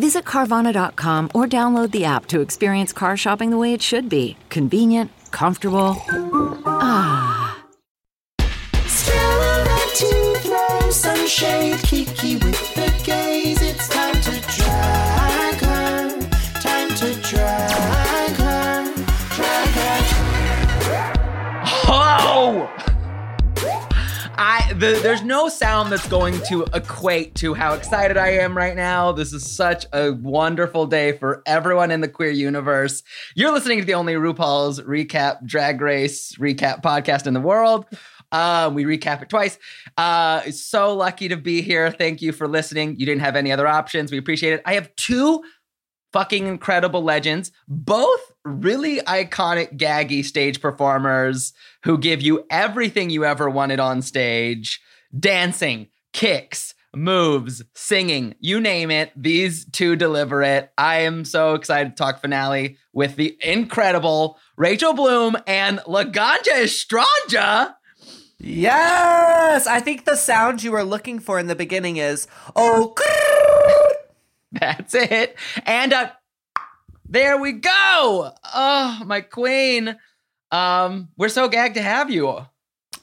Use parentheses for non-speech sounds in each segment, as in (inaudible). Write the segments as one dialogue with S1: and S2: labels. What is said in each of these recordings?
S1: Visit Carvana.com or download the app to experience car shopping the way it should be convenient, comfortable. Ah.
S2: Kiki with the
S3: gays. The, there's no sound that's going to equate to how excited I am right now. This is such a wonderful day for everyone in the queer universe. You're listening to the only RuPaul's recap drag race recap podcast in the world. Uh, we recap it twice. Uh, so lucky to be here. Thank you for listening. You didn't have any other options. We appreciate it. I have two fucking incredible legends, both really iconic, gaggy stage performers who give you everything you ever wanted on stage dancing, kicks, moves, singing, you name it. These two deliver it. I am so excited to talk finale with the incredible Rachel Bloom and Laganja Estranja.
S4: Yes, I think the sound you were looking for in the beginning is oh. (laughs)
S3: That's it. And uh, there we go. Oh, my queen. Um, we're so gagged to have you.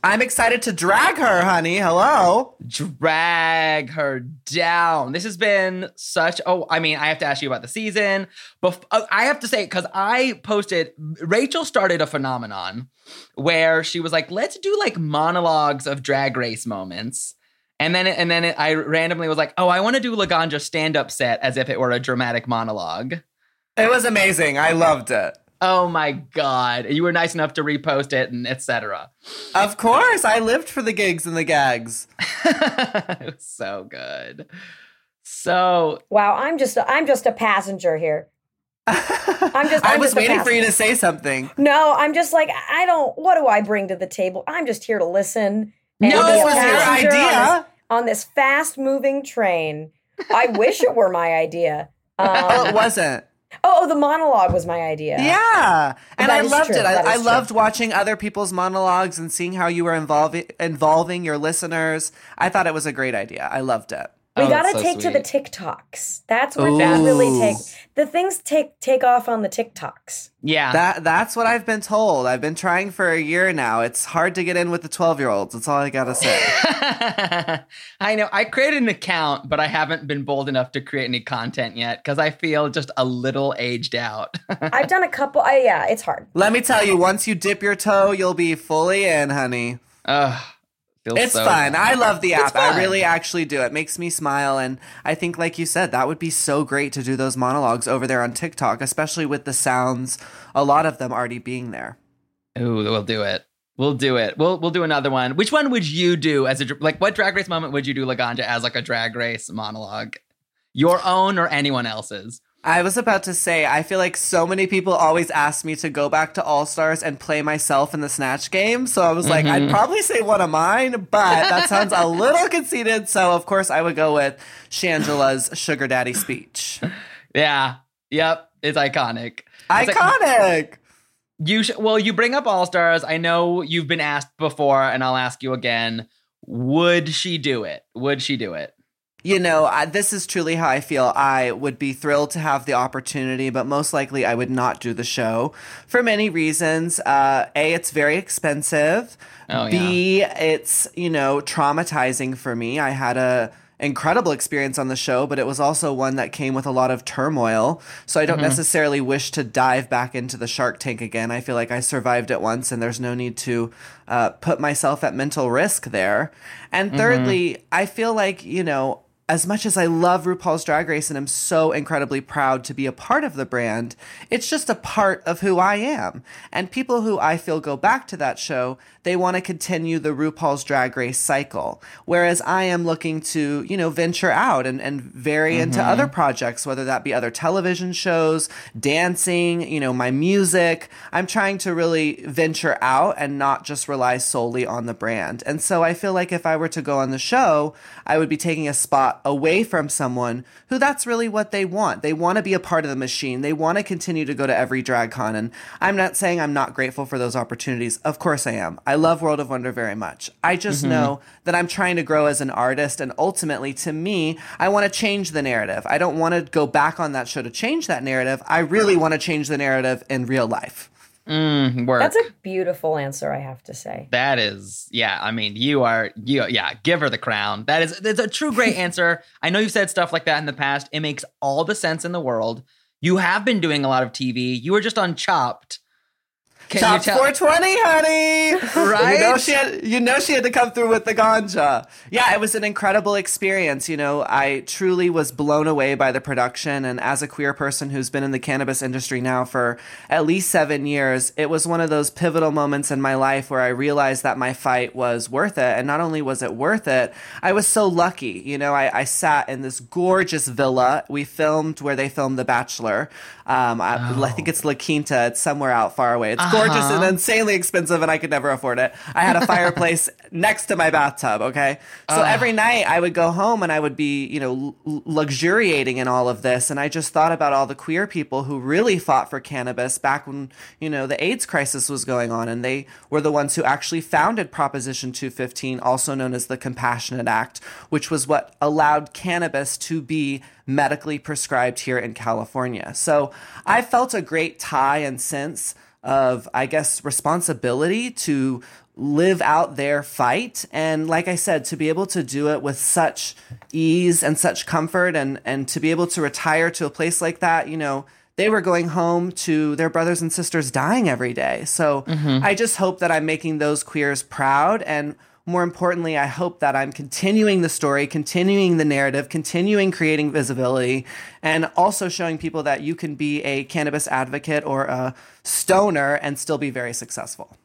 S4: I'm excited to drag her, honey. Hello.
S3: Drag her down. This has been such. Oh, I mean, I have to ask you about the season. But uh, I have to say because I posted. Rachel started a phenomenon where she was like, "Let's do like monologues of drag race moments." And then, and then it, I randomly was like, "Oh, I want to do Laganja stand up set as if it were a dramatic monologue."
S4: It was amazing. I loved it.
S3: Oh my god! You were nice enough to repost it and etc.
S4: Of course, I lived for the gigs and the gags. (laughs)
S3: it was so good. So
S5: wow, I'm just I'm just a passenger here. (laughs) I'm just.
S4: I
S5: I'm
S4: was
S5: just a
S4: waiting for you to say something.
S5: No, I'm just like I don't. What do I bring to the table? I'm just here to listen. and
S4: No,
S5: be
S4: this was your
S5: passenger on
S4: idea.
S5: this- on this fast-moving train. I wish it were my idea. Um, (laughs)
S4: Well, it wasn't.
S5: Oh, oh, the monologue was my idea.
S4: Yeah, and I loved
S5: true.
S4: it. I, I loved watching other people's monologues and seeing how you were involving involving your listeners. I thought it was a great idea. I loved it.
S5: We
S3: Oh,
S5: gotta
S3: so
S5: take to the. TikToks. That's where that really take. The things take take off on the TikToks.
S3: yeah,
S4: That that's what I've been told. I've been trying for a year now. It's hard to get in with the twelve year olds. That's all I gotta say. (laughs)
S3: I know. I created an account, but I haven't been bold enough to create any content yet because I feel just a little aged out. (laughs)
S5: I've done a couple. I, yeah, it's hard.
S4: Let me tell you, once you dip your toe, you'll be fully in, honey.
S3: Ugh,
S4: It's
S3: so
S4: fun.
S3: good.
S4: I love the app. I really actually do. It makes me smile. And I think, like you said, that would be so great to do those monologues over there on TikTok, especially with the sounds, a lot of them already being there.
S3: Ooh, we'll do it. We'll do it. We'll we'll do another one. Which one would you do as a like? What drag race moment would you do, Laganja, as like a drag race monologue? Your own or anyone else's?
S4: I was about to say, I feel like so many people always ask me to go back to All Stars and play myself in the Snatch game. So I was like,
S3: Mm-hmm.
S4: I'd probably say one of mine, but that sounds a little conceited. So of course I would go with Shangela's Sugar Daddy speech.
S3: Yeah. Yep. It's iconic. It's like-
S4: Iconic.
S3: You sh- well, you bring up All Stars. I know you've been asked before, and I'll ask you again. Would she do it? Would she do it?
S4: You know, I, this is truly how I feel. I would be thrilled to have the opportunity, but most likely I would not do the show for many reasons. Uh, a, it's very expensive.
S3: Oh,
S4: B, it's you know traumatizing for me. I had a incredible experience on the show, but it was also one that came with a lot of turmoil. So I don't necessarily wish to dive back into the Shark Tank again. I feel like I survived it once, and there's no need to uh, put myself at mental risk there. And thirdly, I feel like you know as much as I love RuPaul's Drag Race and I'm so incredibly proud to be a part of the brand, it's just a part of who I am. And people who I feel go back to that show, they want to continue the RuPaul's Drag Race cycle. Whereas I am looking to, you know, venture out and, and vary into mm-hmm. other projects, whether that be other television shows, dancing, you know, my music. I'm trying to really venture out and not just rely solely on the brand. And so I feel like if I were to go on the show, I would be taking a spot away from someone who that's really what they want. They want to be a part of the machine. They want to continue to go to every drag con. And I'm not saying I'm not grateful for those opportunities. Of course I am. I love World of Wonder very much. I just mm-hmm. know that I'm trying to grow as an artist. And ultimately, to me, I want to change the narrative. I don't want to go back on that show to change that narrative. I really want to change the narrative in real life.
S3: Mm, work.
S5: That's a beautiful answer, I have to say.
S3: That is, yeah. I mean, you are, you, yeah. Give her the crown. That is, it's a true great (laughs) answer. I know you've said stuff like that in the past. It makes all the sense in the world. You have been doing a lot of TV. You were just on Chopped. Can
S4: Chops
S3: you tell?
S4: 420, honey.
S3: Right?
S4: You know she had. You know she had to come through with the ganja. Yeah, it was an incredible experience. You know, I truly was blown away by the production, and as a queer person who's been in the cannabis industry now for at least seven years, it was one of those pivotal moments in my life where I realized that my fight was worth it. And not only was it worth it, I was so lucky. You know, I, I sat in this gorgeous villa. We filmed where they filmed The Bachelor. Um, I, I think it's La Quinta. It's somewhere out far away. It's gorgeous and uh-huh. insanely expensive, and I could never afford it. I had a (laughs) fireplace next to my bathtub. Okay, so every night I would go home and I would be, you know, l- luxuriating in all of this, and I just thought about all the queer people who really fought for cannabis back when you know the AIDS crisis was going on, and they were the ones who actually founded Proposition 215, also known as the Compassionate Act, which was what allowed cannabis to be medically prescribed here in California. So I felt a great tie and sense of, I guess, responsibility to live out their fight. And like I said, to be able to do it with such ease and such comfort and, and to be able to retire to a place like that, you know, they were going home to their brothers and sisters dying every day. So mm-hmm. I just hope that I'm making those queers proud. And more importantly, I hope that I'm continuing the story, continuing the narrative, continuing creating visibility, and also showing people that you can be a cannabis advocate or a stoner and still be very successful.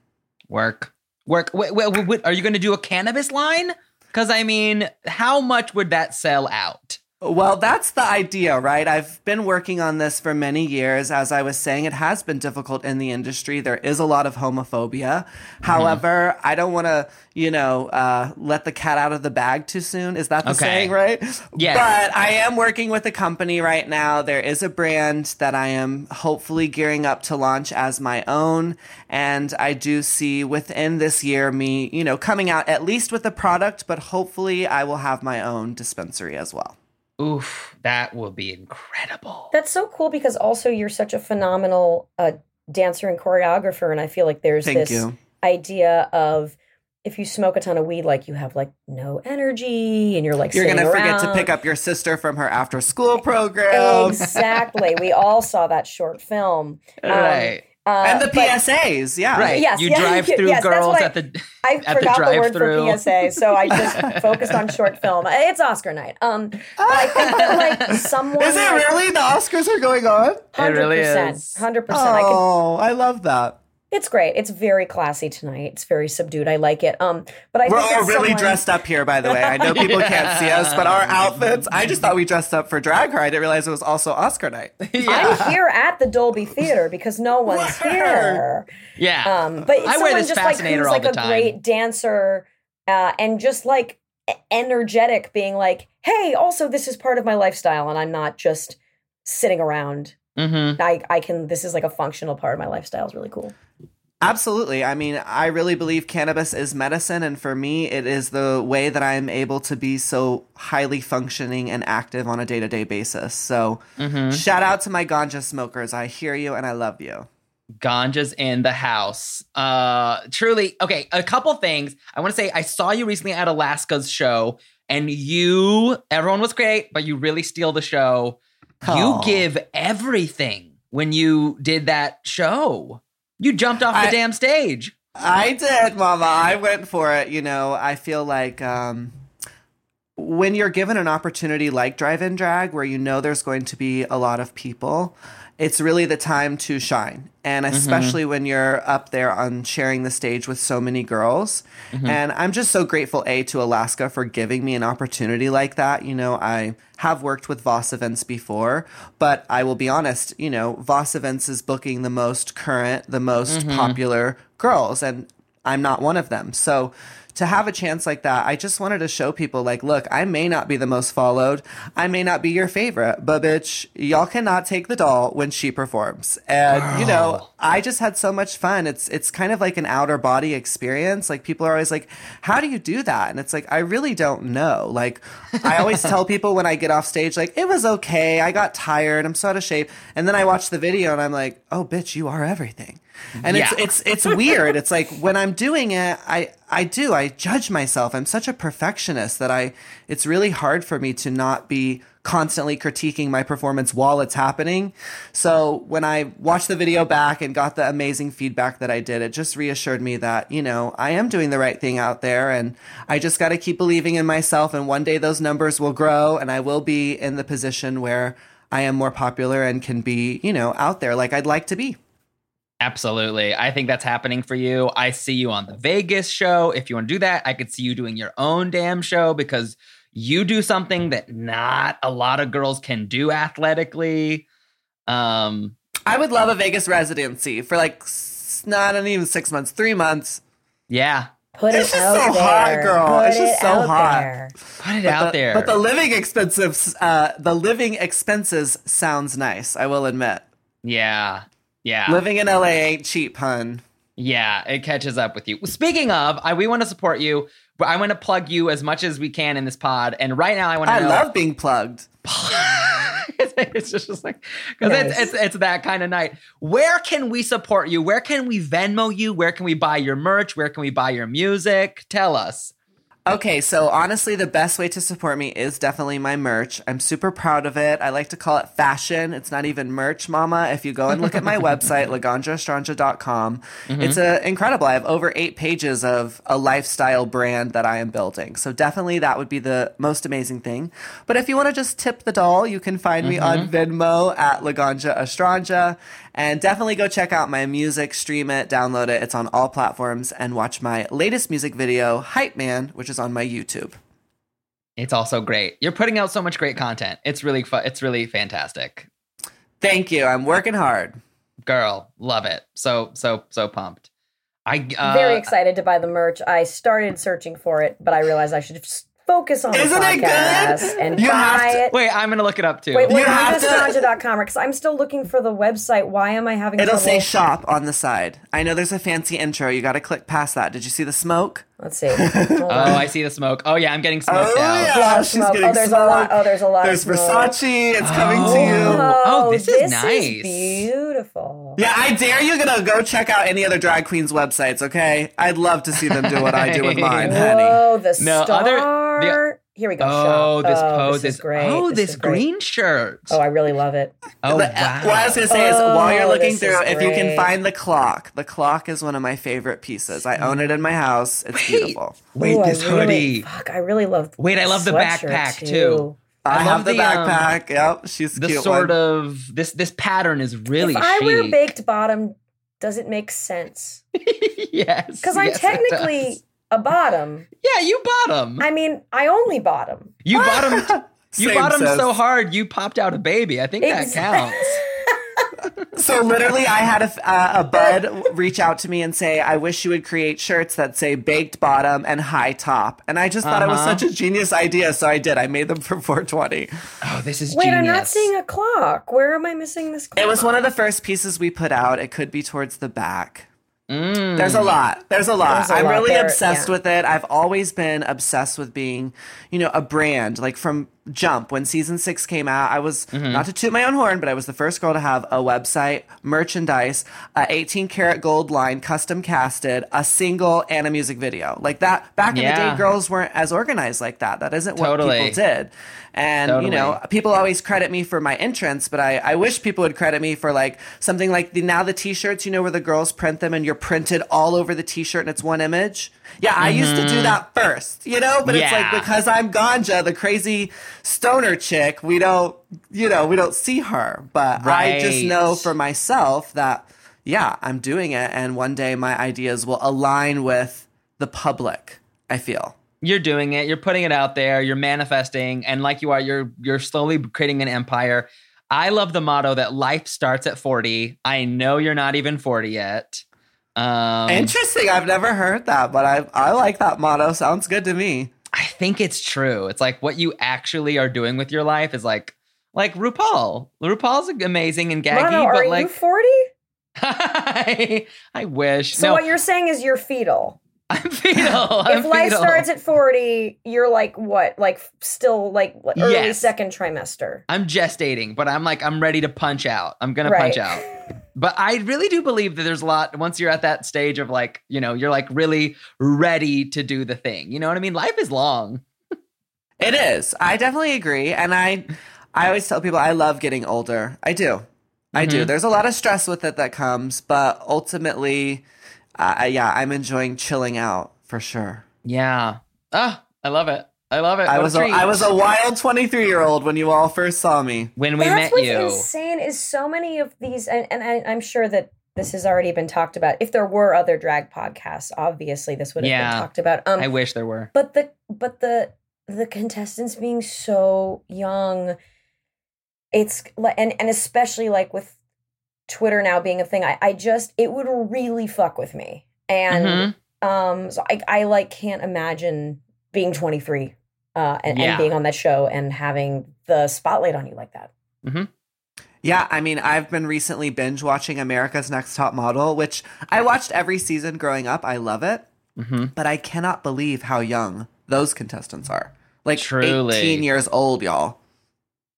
S3: Work. Work. Wait, wait, wait, are you going to do a cannabis line? Because, I mean, how much would that sell out?
S4: Well, that's the idea, right? I've been working on this for many years. As I was saying, it has been difficult in the industry. There is a lot of homophobia. However, I don't want to, you know, uh, let the cat out of the bag too soon. Is that the
S3: Okay.
S4: saying, right?
S3: Yes.
S4: But I am working with a company right now. There is a brand that I am hopefully gearing up to launch as my own. And I do see within this year me, you know, coming out at least with a product, but hopefully I will have my own dispensary as well.
S3: Oof, that will be incredible.
S5: That's so cool because also you're such a phenomenal uh, dancer and choreographer, and I feel like there's
S4: Thank
S5: this
S4: you.
S5: idea of if you smoke a ton of weed, like you have like no energy, and you're like
S4: You're gonna forget to pick up your sister from her after school program.
S5: Exactly. we all saw that short film. (laughs) Um,
S3: right.
S5: Uh,
S4: and the
S5: but
S4: PSAs, yeah.
S3: Right.
S5: yes,
S3: you
S5: yeah,
S3: drive through
S5: that's
S3: girls
S5: I-
S3: at the.
S5: I
S3: at the
S5: forgot the, word
S3: drive-through.
S5: for PSA, so I just (laughs) focused on short film. It's Oscar night. Um, but I think that (laughs) like someone
S4: Is it really? The Oscars are going on?
S5: Hundred
S3: really
S5: percent,
S3: is.
S5: hundred percent. I can
S4: Oh, I love that.
S5: It's great. It's very classy tonight. It's very subdued. I like it. Um, but I
S4: We're
S5: think
S4: all really
S5: someone-
S4: dressed up here, by the way. I know people (laughs) can't see us, but our outfits, I just thought we dressed up for drag her. I didn't realize it was also Oscar night. (laughs)
S5: I'm here at the Dolby Theater because no (laughs) one's here.
S3: Yeah.
S5: Um, but
S3: I
S5: someone
S3: wear this
S5: just like
S3: fascinator
S5: who's
S3: all
S5: like
S3: the
S5: a
S3: time.
S5: great dancer uh, and just like energetic, being like, "Hey, also this is part of my lifestyle, and I'm not just sitting around.
S3: Mm-hmm.
S5: I I can. This is like a functional part of my lifestyle. Is really cool."
S4: Absolutely. I mean, I really believe cannabis is medicine, and for me, it is the way that I'm able to be so highly functioning and active on a day to day basis. So, shout out to my ganja smokers. I hear you and I love you.
S3: Ganja's in the house. Uh truly. Okay, a couple things. I want to say I saw you recently at Alaska's show and you everyone was great, but you really steal the show. You give everything when you did that show. You jumped off the
S4: I-
S3: damn stage.
S4: I did, Mama. I went for it. You know, I feel like um, when you're given an opportunity like drive-in drag where you know there's going to be a lot of people it's really the time to shine. And mm-hmm. especially when you're up there on sharing the stage with so many girls. Mm-hmm. And i'm just so grateful a to alaska for giving me an opportunity like that. You know i have worked with voss events before but i will be honest you know voss events is booking the most current the most mm-hmm. popular girls and i'm not one of them. So to have a chance like that, I just wanted to show people like, look, I may not be the most followed. I may not be your favorite, but bitch, y'all cannot take the doll when she performs. And you know, I just had so much fun. It's it's kind of like an outer body experience. Like people are always like, "How do you do that?" And it's like, I really don't know. Like I always (laughs) tell people when I get off stage like, "It was okay. I got tired. I'm so out of shape." And then I watch the video and I'm like, "Oh, bitch, you are everything." And
S3: Yeah.
S4: it's it's it's weird. It's like when I'm doing it, I I do I judge myself. I'm such a perfectionist that I it's really hard for me to not be constantly critiquing my performance while it's happening. So when I watched the video back and got the amazing feedback that I did, it just reassured me that, you know, I am doing the right thing out there and I just got to keep believing in myself and one day those numbers will grow and I will be in the position where I am more popular and can be, you know, out there like I'd like to be.
S3: Absolutely. I think that's happening for you. I see you on the Vegas show. If you want to do that, I could see you doing your own damn show because you do something that not a lot of girls can do athletically. Um,
S4: I would love a Vegas residency for like s- not even six months, three months.
S3: yeah.
S5: Put
S4: It's
S5: it
S4: just
S5: out
S4: so
S5: there.
S4: hot, girl.
S5: Put
S4: It's just
S5: it
S4: so
S5: out
S4: hot.
S5: there.
S3: Put it
S4: But
S3: out
S4: the-
S3: there.
S4: But the living expenses, uh, the living expenses sounds nice. I will admit.
S3: yeah. Yeah.
S4: Living in LA ain't cheap, hun.
S3: Yeah, it catches up with you. Speaking of, I, we want to support you, but I want to plug you as much as we can in this pod. And right now, I want to
S4: I
S3: know.
S4: love being plugged. (laughs)
S3: it's just, just like because
S5: Nice.
S3: it's, it's it's that kind of night. Where can we support you? Where can we Venmo you? Where can we buy your merch? Where can we buy your music? Tell us.
S4: Okay, so honestly, the best way to support me is definitely my merch. I'm super proud of it. I like to call it fashion. It's not even merch, mama. If you go and look at my (laughs) website, laganjaestranja.com, mm-hmm. it's a, incredible. I have over eight pages of a lifestyle brand that I am building. So definitely that would be the most amazing thing. But if you want to just tip the doll, you can find me on mm-hmm. Venmo at Laganja Estranja. And definitely go check out my music, stream it, download it. It's on all platforms. And watch my latest music video, Hype Man, which is on my YouTube.
S3: It's also great. You're putting out so much great content. It's really fun. It's really fantastic.
S4: Thank you. I'm working hard.
S3: Girl, love it. So so so pumped. I uh,
S5: Very excited to buy the merch. I started searching for it, but I realized I should s- focus on the
S4: Isn't it good?
S5: podcast and
S4: You have
S5: buy
S4: to-
S5: it.
S3: Wait, I'm gonna look it up too.
S5: Wait, wait,
S4: You have to-
S5: com because I'm still looking for the website. Why am I having
S4: It'll
S5: trouble?
S4: say shop on the side. I know there's a fancy intro. You got to click past that. Did you see the smoke?
S5: Let's see. (laughs)
S3: Oh. I see the smoke. Oh yeah, I'm getting smoked
S4: Oh,
S3: out.
S4: yeah.
S5: lot of
S4: she's
S5: smoke.
S4: Oh, getting
S5: Oh, there's a lot. Oh, there's a lot.
S4: There's
S5: of.
S4: Versace. It's coming to
S3: Oh.
S4: you.
S3: Oh, oh, oh this is nice.
S5: beautiful.
S4: Yeah, I dare you to go check out any other drag queens websites, okay? I'd love to see them do what I do with (laughs) mine, honey.
S5: Whoa, the
S3: No,
S5: star.
S3: other-
S5: Here we go.
S3: Oh,
S5: shop.
S3: this
S5: oh,
S3: pose
S5: this is great.
S3: Oh,
S5: this,
S3: this,
S5: is great.
S3: green shirt.
S5: Oh, I really love it.
S3: Oh,
S4: The-
S3: wow.
S4: What I was going to say is, while you're
S5: Oh,
S4: looking through, if you can find the clock, the clock is one of my favorite pieces. I own it in my house. It's beautiful.
S3: Wait,
S5: Ooh, I
S3: this
S5: really-
S3: hoodie.
S5: Fuck, I really love.
S3: Wait, I love the backpack, too.
S4: I,
S3: I
S4: have
S3: love
S4: the,
S3: the, um,
S4: backpack. yep, she's
S3: the
S4: cute.
S3: sort
S4: one.
S3: of this this pattern is really
S5: if I wear
S3: chic.
S5: baked bottom, does it make sense? (laughs)
S3: yes,
S5: Because I'm
S3: yes, it
S5: technically
S3: does.
S5: A bottom.
S3: yeah. You bottom.
S5: I mean, I only bottom.
S3: you (laughs) bottom. You
S4: Same,
S3: bottomed
S4: sis.
S3: so hard you popped out a baby. I think that counts. (laughs)
S4: So literally, I had a, uh, a bud reach out to me and say, "I wish you would create shirts that say baked bottom and high top." And I just thought it was
S3: Uh-huh.
S4: such a genius idea, so I did. I made them for 420.
S3: Oh, this is
S5: Wait,
S3: genius.
S5: I'm not seeing a clock. Where am I missing this clock?
S4: It was one of the first pieces we put out. It could be towards the back.
S3: Mm.
S4: There's a lot. There's a lot.
S5: There's a
S4: I'm
S5: lot
S4: really
S5: there,
S4: obsessed
S5: yeah.
S4: with it. I've always been obsessed with being, you know, a brand. Like from Jump when season six came out. I was mm-hmm. not to toot my own horn, but I was the first girl to have a website, merchandise, a 18 karat gold line, custom casted, a single, and a music video. Like that. Back in the day, girls weren't as organized like that. That isn't what
S3: Totally.
S4: people did. And you know, people always credit me for my entrance, but I, I wish people would credit me for like something like the now the t-shirts, you know, where the girls print them and you're printed all over the t-shirt and it's one image. Yeah, I used to do that first, you know, but it's like
S3: Mm-hmm.
S4: Because I'm Ganja, the crazy stoner chick, we don't, you know, we don't see her. But I just know for myself that yeah, I'm doing it and one day my ideas will align with the public, I feel.
S3: You're doing it. You're putting it out there. You're manifesting, and like you are, you're you're slowly creating an empire. I love the motto that life starts at 40. I know you're not even 40 yet. Um,
S4: Interesting. I've never heard that, but I I like that motto. Sounds good to me.
S3: I think it's true. It's like what you actually are doing with your life is like like RuPaul. RuPaul's amazing and gaggy,
S5: Mano,
S3: but
S5: are you
S3: like
S5: 40? (laughs)
S3: I, I wish.
S5: So
S3: no,
S5: what you're saying is you're fetal. (laughs)
S3: I'm fetal. (laughs) I'm
S5: if life
S3: fetal.
S5: starts at 40, you're like what? Like still like early
S3: Yes.
S5: second trimester.
S3: I'm gestating, but I'm like I'm ready to punch out. I'm gonna
S5: Right.
S3: punch out. But I really do believe that there's a lot once you're at that stage of like, you know, you're like really ready to do the thing. You know what I mean? Life is long.
S4: It is. I definitely agree, and I I always tell people I love getting older. I do. I do. There's a lot of stress with it that comes, but ultimately, uh, yeah, I'm enjoying chilling out for sure.
S3: Yeah. Ah, I love it. I love it.
S4: I
S3: What
S4: was a. I was a wild 23 year old when you all first saw me.
S3: when we
S5: That's
S3: met
S5: what's
S3: you.
S5: insane is so many of these, and, and I, I'm sure that this has already been talked about. If there were other drag podcasts, obviously this would have
S3: Yeah.
S5: been talked about. Um,
S3: I wish there were.
S5: but the but the the contestants being so young, it's like, and and especially like with Twitter now being a thing, I I just it would really fuck with me, and
S3: Mhm.
S5: um, so I I like can't imagine being 23. Uh, and,
S3: Yeah.
S5: and being on that show and having the spotlight on you like that.
S4: Yeah, I mean, I've been recently binge watching America's Next Top Model, which I watched every season growing up. I love it.
S3: Mhm.
S4: But I cannot believe how young those contestants are. Like
S3: Truly.
S4: 18 years old, y'all.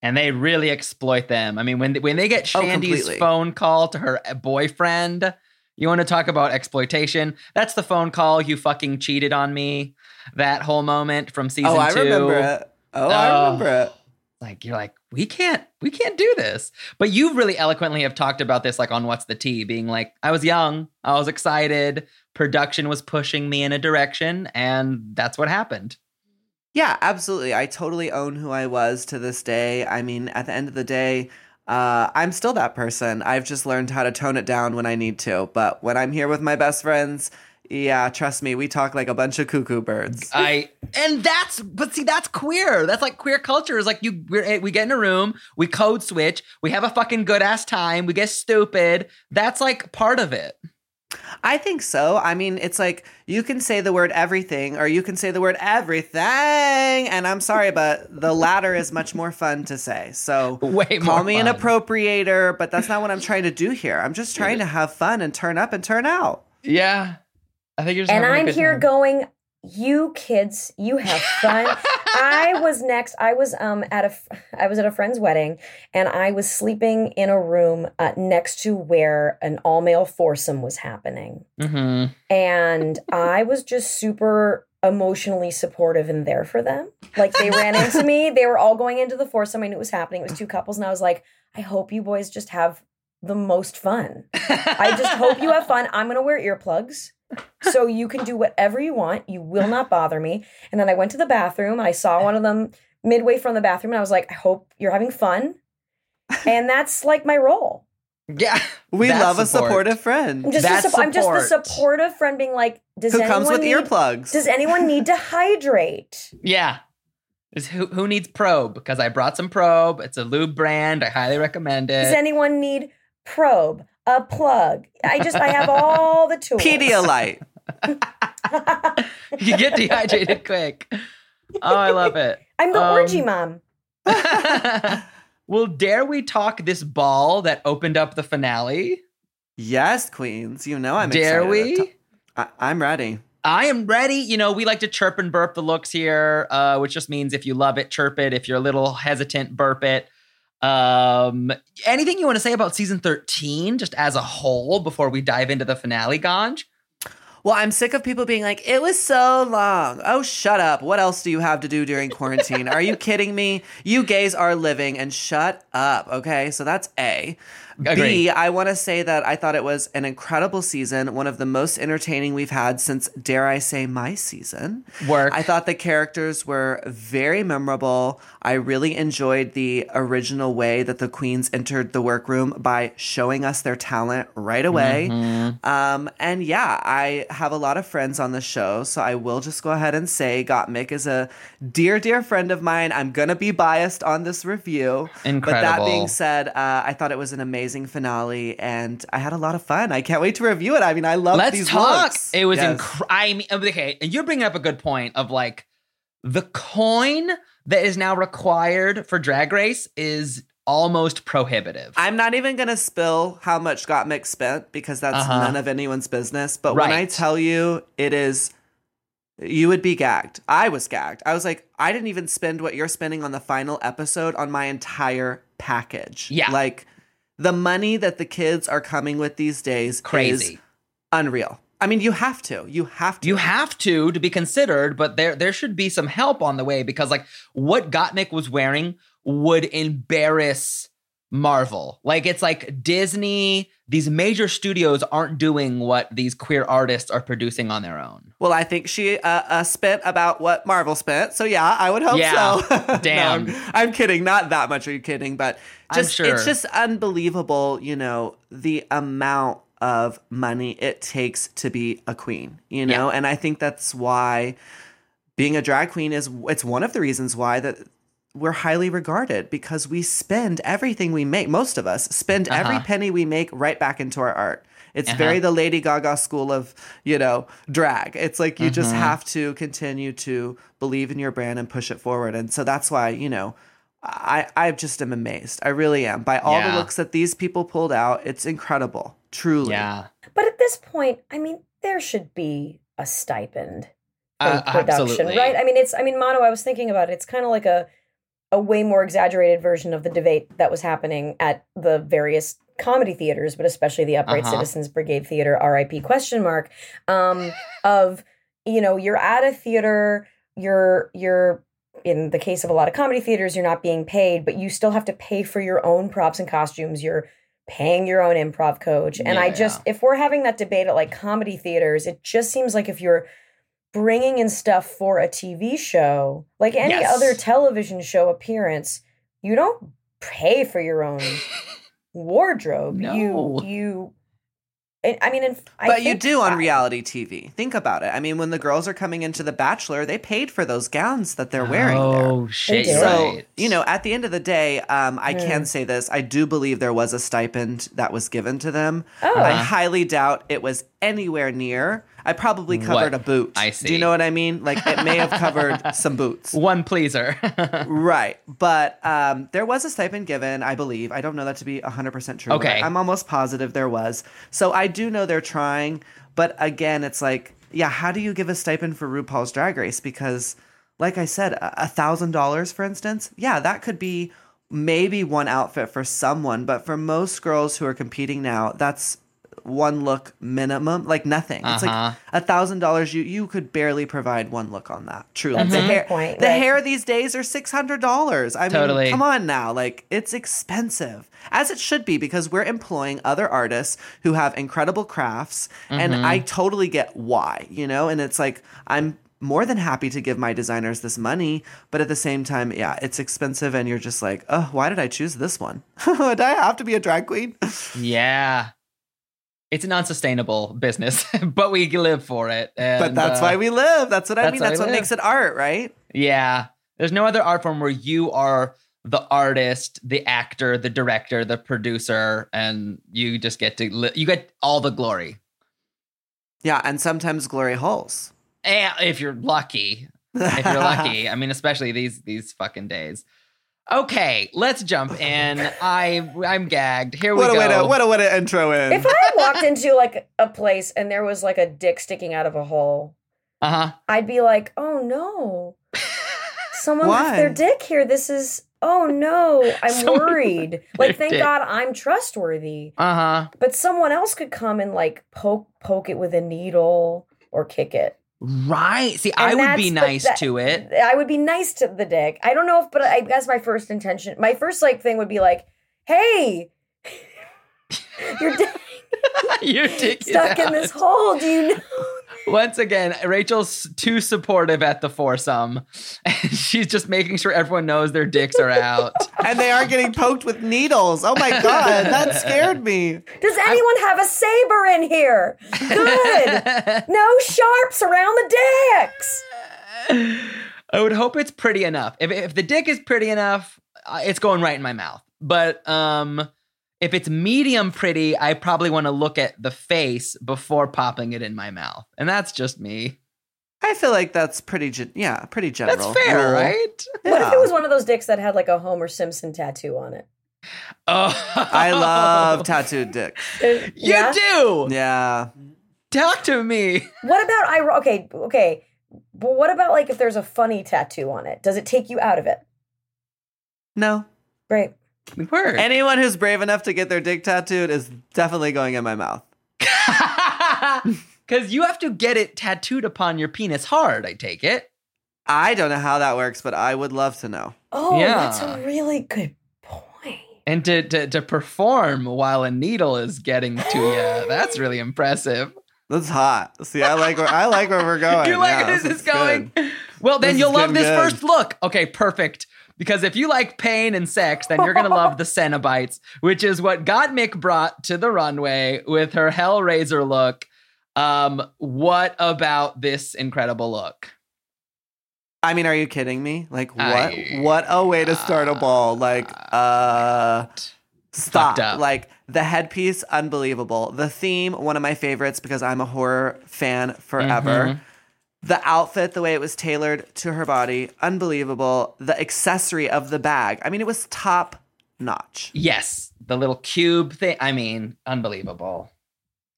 S3: and they really exploit them. I mean, when when they get
S4: Oh,
S3: Shandi's
S4: completely.
S3: phone call to her boyfriend, you want to talk about exploitation? That's the phone call. You fucking cheated on me. That whole moment from oh, season
S4: oh, I
S3: two.
S4: remember it. Oh, I
S3: Oh.
S4: remember it.
S3: Like you're like we can't we can't do this. But you really eloquently have talked about this like on What's the Tea, being like I was young, I was excited, production was pushing me in a direction, and that's what happened.
S4: Yeah, absolutely. I totally own who I was to this day. I mean, at the end of the day, uh, I'm still that person. I've just learned how to tone it down when I need to. But when I'm here with my best friends, yeah, trust me, we talk like a bunch of cuckoo birds.
S3: I and that's but see that's queer. That's like queer culture is like you we're, we get in a room, we code switch, we have a fucking good ass time, we get stupid. That's like part of it.
S4: I think so. I mean, it's like you can say the word everything or you can say the word everything. And I'm sorry, but the latter is much more fun to say. So (laughs)
S3: Way
S4: call
S3: more
S4: me an appropriator, but that's not what I'm trying to do here. I'm just trying to have fun and turn up and turn out.
S3: Yeah. I think you're just
S5: and
S3: having a
S5: I'm here
S3: time.
S5: going, you kids, you have fun. I (laughs) was next. I was um at a i was at a friend's wedding, and I was sleeping in a room uh, next to where an all male foursome was happening,
S3: Mhm.
S5: and I was just super emotionally supportive and there for them. Like they ran into me. They were all going into the foursome. I knew it was happening. It was two couples, and I was like, I hope you boys just have the most fun. I just hope you have fun. I'm going to wear earplugs so you can do whatever you want. You will not bother me. And then I went to the bathroom and I saw one of them midway from the bathroom and I was like, I hope you're having fun. (laughs) And that's like my role.
S3: Yeah.
S4: We
S3: That's
S4: love a supportive friend
S5: I'm just, a
S3: That's
S5: sup- I'm just the supportive friend being like, does
S4: who
S5: anyone
S4: comes with
S5: need,
S4: earplugs.
S5: Does anyone need to (laughs) hydrate?
S3: Yeah. Is who who needs probe? Because I brought some probe. It's a lube brand. I highly recommend it.
S5: Does anyone need probe? A plug. I just I have all the tools.
S4: Pedialyte. (laughs)
S3: you get dehydrated quick. Oh, I love it.
S5: I'm the
S3: Um,
S5: orgy mom. (laughs)
S3: well, dare we talk this ball that opened up the finale?
S4: Yes, queens. You know I'm
S3: dare
S4: excited.
S3: we?
S4: I- I'm ready.
S3: I am ready. You know, we like to chirp and burp the looks here, uh, which just means if you love it, chirp it. If you're a little hesitant, burp it. Um, anything you want to say about season 13, just as a whole, before we dive into the finale, Ganj?
S4: Well, I'm sick of people being like, it was so long. Oh, shut up. What else do you have to do during quarantine? are you kidding me? You gays are living and shut up. Okay. So that's A.
S3: Agreed.
S4: B, I want to say that I thought it was an incredible season, one of the most entertaining we've had since, dare I say, my season.
S3: Work.
S4: I thought the characters were very memorable. I really enjoyed the original way that the queens entered the workroom by showing us their talent right away.
S3: Mm-hmm.
S4: Um, and yeah, I have a lot of friends on the show, so I will just go ahead and say Gottmik is a dear, dear friend of mine. I'm gonna be biased on this review. Incredible. But that being said, uh, I thought it was an amazing finale, and I had a lot of fun. I can't wait to review it. I mean, I love
S3: Let's
S4: these
S3: talk.
S4: looks.
S3: It was
S4: Yes.
S3: incredible. I mean, okay, and you're bringing up a good point of like the coin that is now required for Drag Race is almost prohibitive.
S4: I'm not even gonna spill how much Got Gottmik spent because that's
S3: Uh-huh.
S4: none of anyone's business. But when I tell you, it is. You would be gagged. I was gagged. I was like, I didn't even spend what you're spending on the final episode on my entire package.
S3: Yeah.
S4: Like the money that the kids are coming with these days
S3: Crazy.
S4: unreal. I mean, you have to. You have to.
S3: You have to to be considered, but there there should be some help on the way because like what Gottmik was wearing would embarrass Marvel. Like it's like Disney, these major studios aren't doing what these queer artists are producing on their own.
S4: Well, I think she uh, uh, spent about what Marvel spent. So yeah, I would hope
S3: Yeah.
S4: so. (laughs) No,
S3: Damn.
S4: I'm, I'm kidding. Not that much. Are you kidding? But just
S3: sure.
S4: it's just unbelievable. You know the amount of money it takes to be a queen. You know, and I think that's why being a drag queen is it's one of the reasons why that we're highly regarded because we spend everything we make most of us spend every
S3: Uh-huh.
S4: penny we make right back into our art it's
S3: Uh-huh.
S4: very the lady gaga school of you know drag it's like you just
S3: Mhm.
S4: have to continue to believe in your brand and push it forward and so that's why you know i i just am amazed i really am by all
S3: Yeah.
S4: the looks that these people pulled out it's incredible truly
S3: Yeah.
S5: But at this point, I mean, there should be a stipend for
S3: Uh,
S5: production,
S3: absolutely.
S5: right? I mean, it's I mean, Mano, I was thinking about it. It's kind of like a a way more exaggerated version of the debate that was happening at the various comedy theaters, but especially the Upright
S3: Uh-huh.
S5: Citizens Brigade Theater, RIP question mark, um, of you know, you're at a theater, you're you're in the case of a lot of comedy theaters, you're not being paid, but you still have to pay for your own props and costumes. You're paying your own improv coach. And I just,
S3: Yeah.
S5: if we're having that debate at like comedy theaters, it just seems like if you're bringing in stuff for a TV show, like any
S3: Yes.
S5: other television show appearance, you don't pay for your own (laughs) wardrobe.
S3: No.
S5: You, you, I I mean, in, I
S4: but you do on
S5: I-
S4: reality TV. Think about it. I mean, when the girls are coming into The Bachelor, they paid for those gowns that they're wearing there.
S3: Oh shit!
S5: They
S3: you're
S5: did.
S4: So,
S3: right.
S4: you know, at the end of the day, um, I
S5: Hmm.
S4: can say this. I do believe there was a stipend that was given to them.
S5: Oh.
S4: I
S3: Uh-huh.
S4: highly doubt it was anywhere near. I probably
S3: What?
S4: covered a boot.
S3: I see.
S4: Do you know what I mean? Like, it may have covered (laughs) some boots.
S3: one pleaser. (laughs)
S4: Right. But um, there was a stipend given, I believe. I don't know that to be 100% true.
S3: Okay.
S4: I'm almost positive there was. So I do know they're trying. But again, it's like, yeah, how do you give a stipend for RuPaul's Drag Race? Because, like I said, a $1,000, for instance, yeah, that could be maybe one outfit for someone. But for most girls who are competing now, that's one look minimum, like nothing. It's
S3: Uh-huh.
S4: like a thousand dollars. You you could barely provide one look on that. Truly,
S5: That's
S4: the
S5: a
S4: hair,
S5: point,
S4: the
S5: right.
S4: hair these days are six hundred dollars. I
S3: Totally.
S4: mean, come on now, like it's expensive, as it should be, because we're employing other artists who have incredible crafts, and
S3: Mm-hmm.
S4: I totally get why, you know. And it's like I'm more than happy to give my designers this money, but at the same time, yeah, it's expensive, and you're just like, oh, why did I choose this one? (laughs) did I have to be a drag queen? (laughs)
S3: yeah. It's an unsustainable business, (laughs) but we live for it.
S4: but that's
S3: uh,
S4: why we live. That's what I
S3: that's
S4: mean. That's what
S3: live.
S4: makes it art, right?
S3: Yeah. There's no other art form where you are the artist, the actor, the director, the producer, and you just get to li- you get all the glory.
S4: Yeah, and sometimes glory holes.
S3: And if you're lucky. If you're lucky. (laughs) I mean, especially these these fucking days. Okay, let's jump in. I I'm gagged. Here we
S4: what a
S3: go.
S4: way to what a way to intro in.
S5: If I walked into like a place and there was like a dick sticking out of a hole,
S3: Uh huh.
S5: I'd be like, oh no, (laughs) someone
S4: Why?
S5: left their dick here. This is, oh no, I'm (laughs)
S3: Someone
S5: worried. Like, thank
S3: dick.
S5: God I'm trustworthy.
S3: Uh huh.
S5: But someone else could come and like poke poke it with a needle or kick it.
S3: Right. See,
S5: And
S3: I would be nice
S5: that-
S3: to it.
S5: I would be nice to the dick. I don't know if, but I guess my first intention, my first like thing would be like, hey, (laughs) your (laughs) dick
S3: Your dick
S5: stuck in this hole. Do you know?
S3: Once again, Rachel's too supportive at the foursome. (laughs) And she's just making sure everyone knows their dicks are out. (laughs)
S4: and they are getting poked with needles. Oh my god, that scared me.
S5: Does anyone have a saber in here? Good. (laughs) No sharps around the dicks.
S3: I would hope it's pretty enough. If, if the dick is pretty enough, uh, it's going right in my mouth. But um, if it's medium pretty, I probably want to look at the face before popping it in my mouth. And that's just me.
S4: I feel like that's pretty, gen- yeah, pretty general.
S3: That's fair,
S4: rule.
S3: right?
S5: What if it was one of those dicks that had like a Homer Simpson tattoo on it?
S3: Oh,
S4: I love (laughs) tattooed dicks.
S5: Uh,
S3: You
S5: yeah?
S3: do.
S4: Yeah.
S3: Talk to me.
S5: What about I? Okay, okay. But what about like if there's a funny tattoo on it? Does it take you out of it?
S4: No.
S5: Great.
S3: Word.
S4: Anyone who's brave enough to get their dick tattooed is definitely going in my mouth. (laughs)
S3: Because you have to get it tattooed upon your penis hard, I take it.
S4: I don't know how that works, but I would love to know.
S5: Oh,
S3: Yeah.
S5: that's a really good point.
S3: And to, to, to perform while a needle is getting to you, (gasps) that's really impressive.
S4: That's hot. See, I like where I like where we're (laughs) going.
S3: you like
S4: Yeah,
S3: where this is
S4: is
S3: going?
S4: good.
S3: Well, then
S4: This
S3: you'll love this
S4: good.
S3: first look. Okay, perfect. Because if you like pain and sex, then you're going to love the (laughs) Cenobites, which is what Gottmik brought to the runway with her Hellraiser look. Um, what about this incredible look?
S4: I mean, are you kidding me? Like what?
S3: I-
S4: what a way to start a ball. Like uh stop.
S3: Up.
S4: Like the headpiece unbelievable. The theme one of my favorites because I'm a horror fan forever.
S3: Mhm.
S4: The outfit, the way it was tailored to her body, unbelievable. The accessory of the bag. I mean, it was top notch.
S3: Yes, the little cube thing. I mean, unbelievable.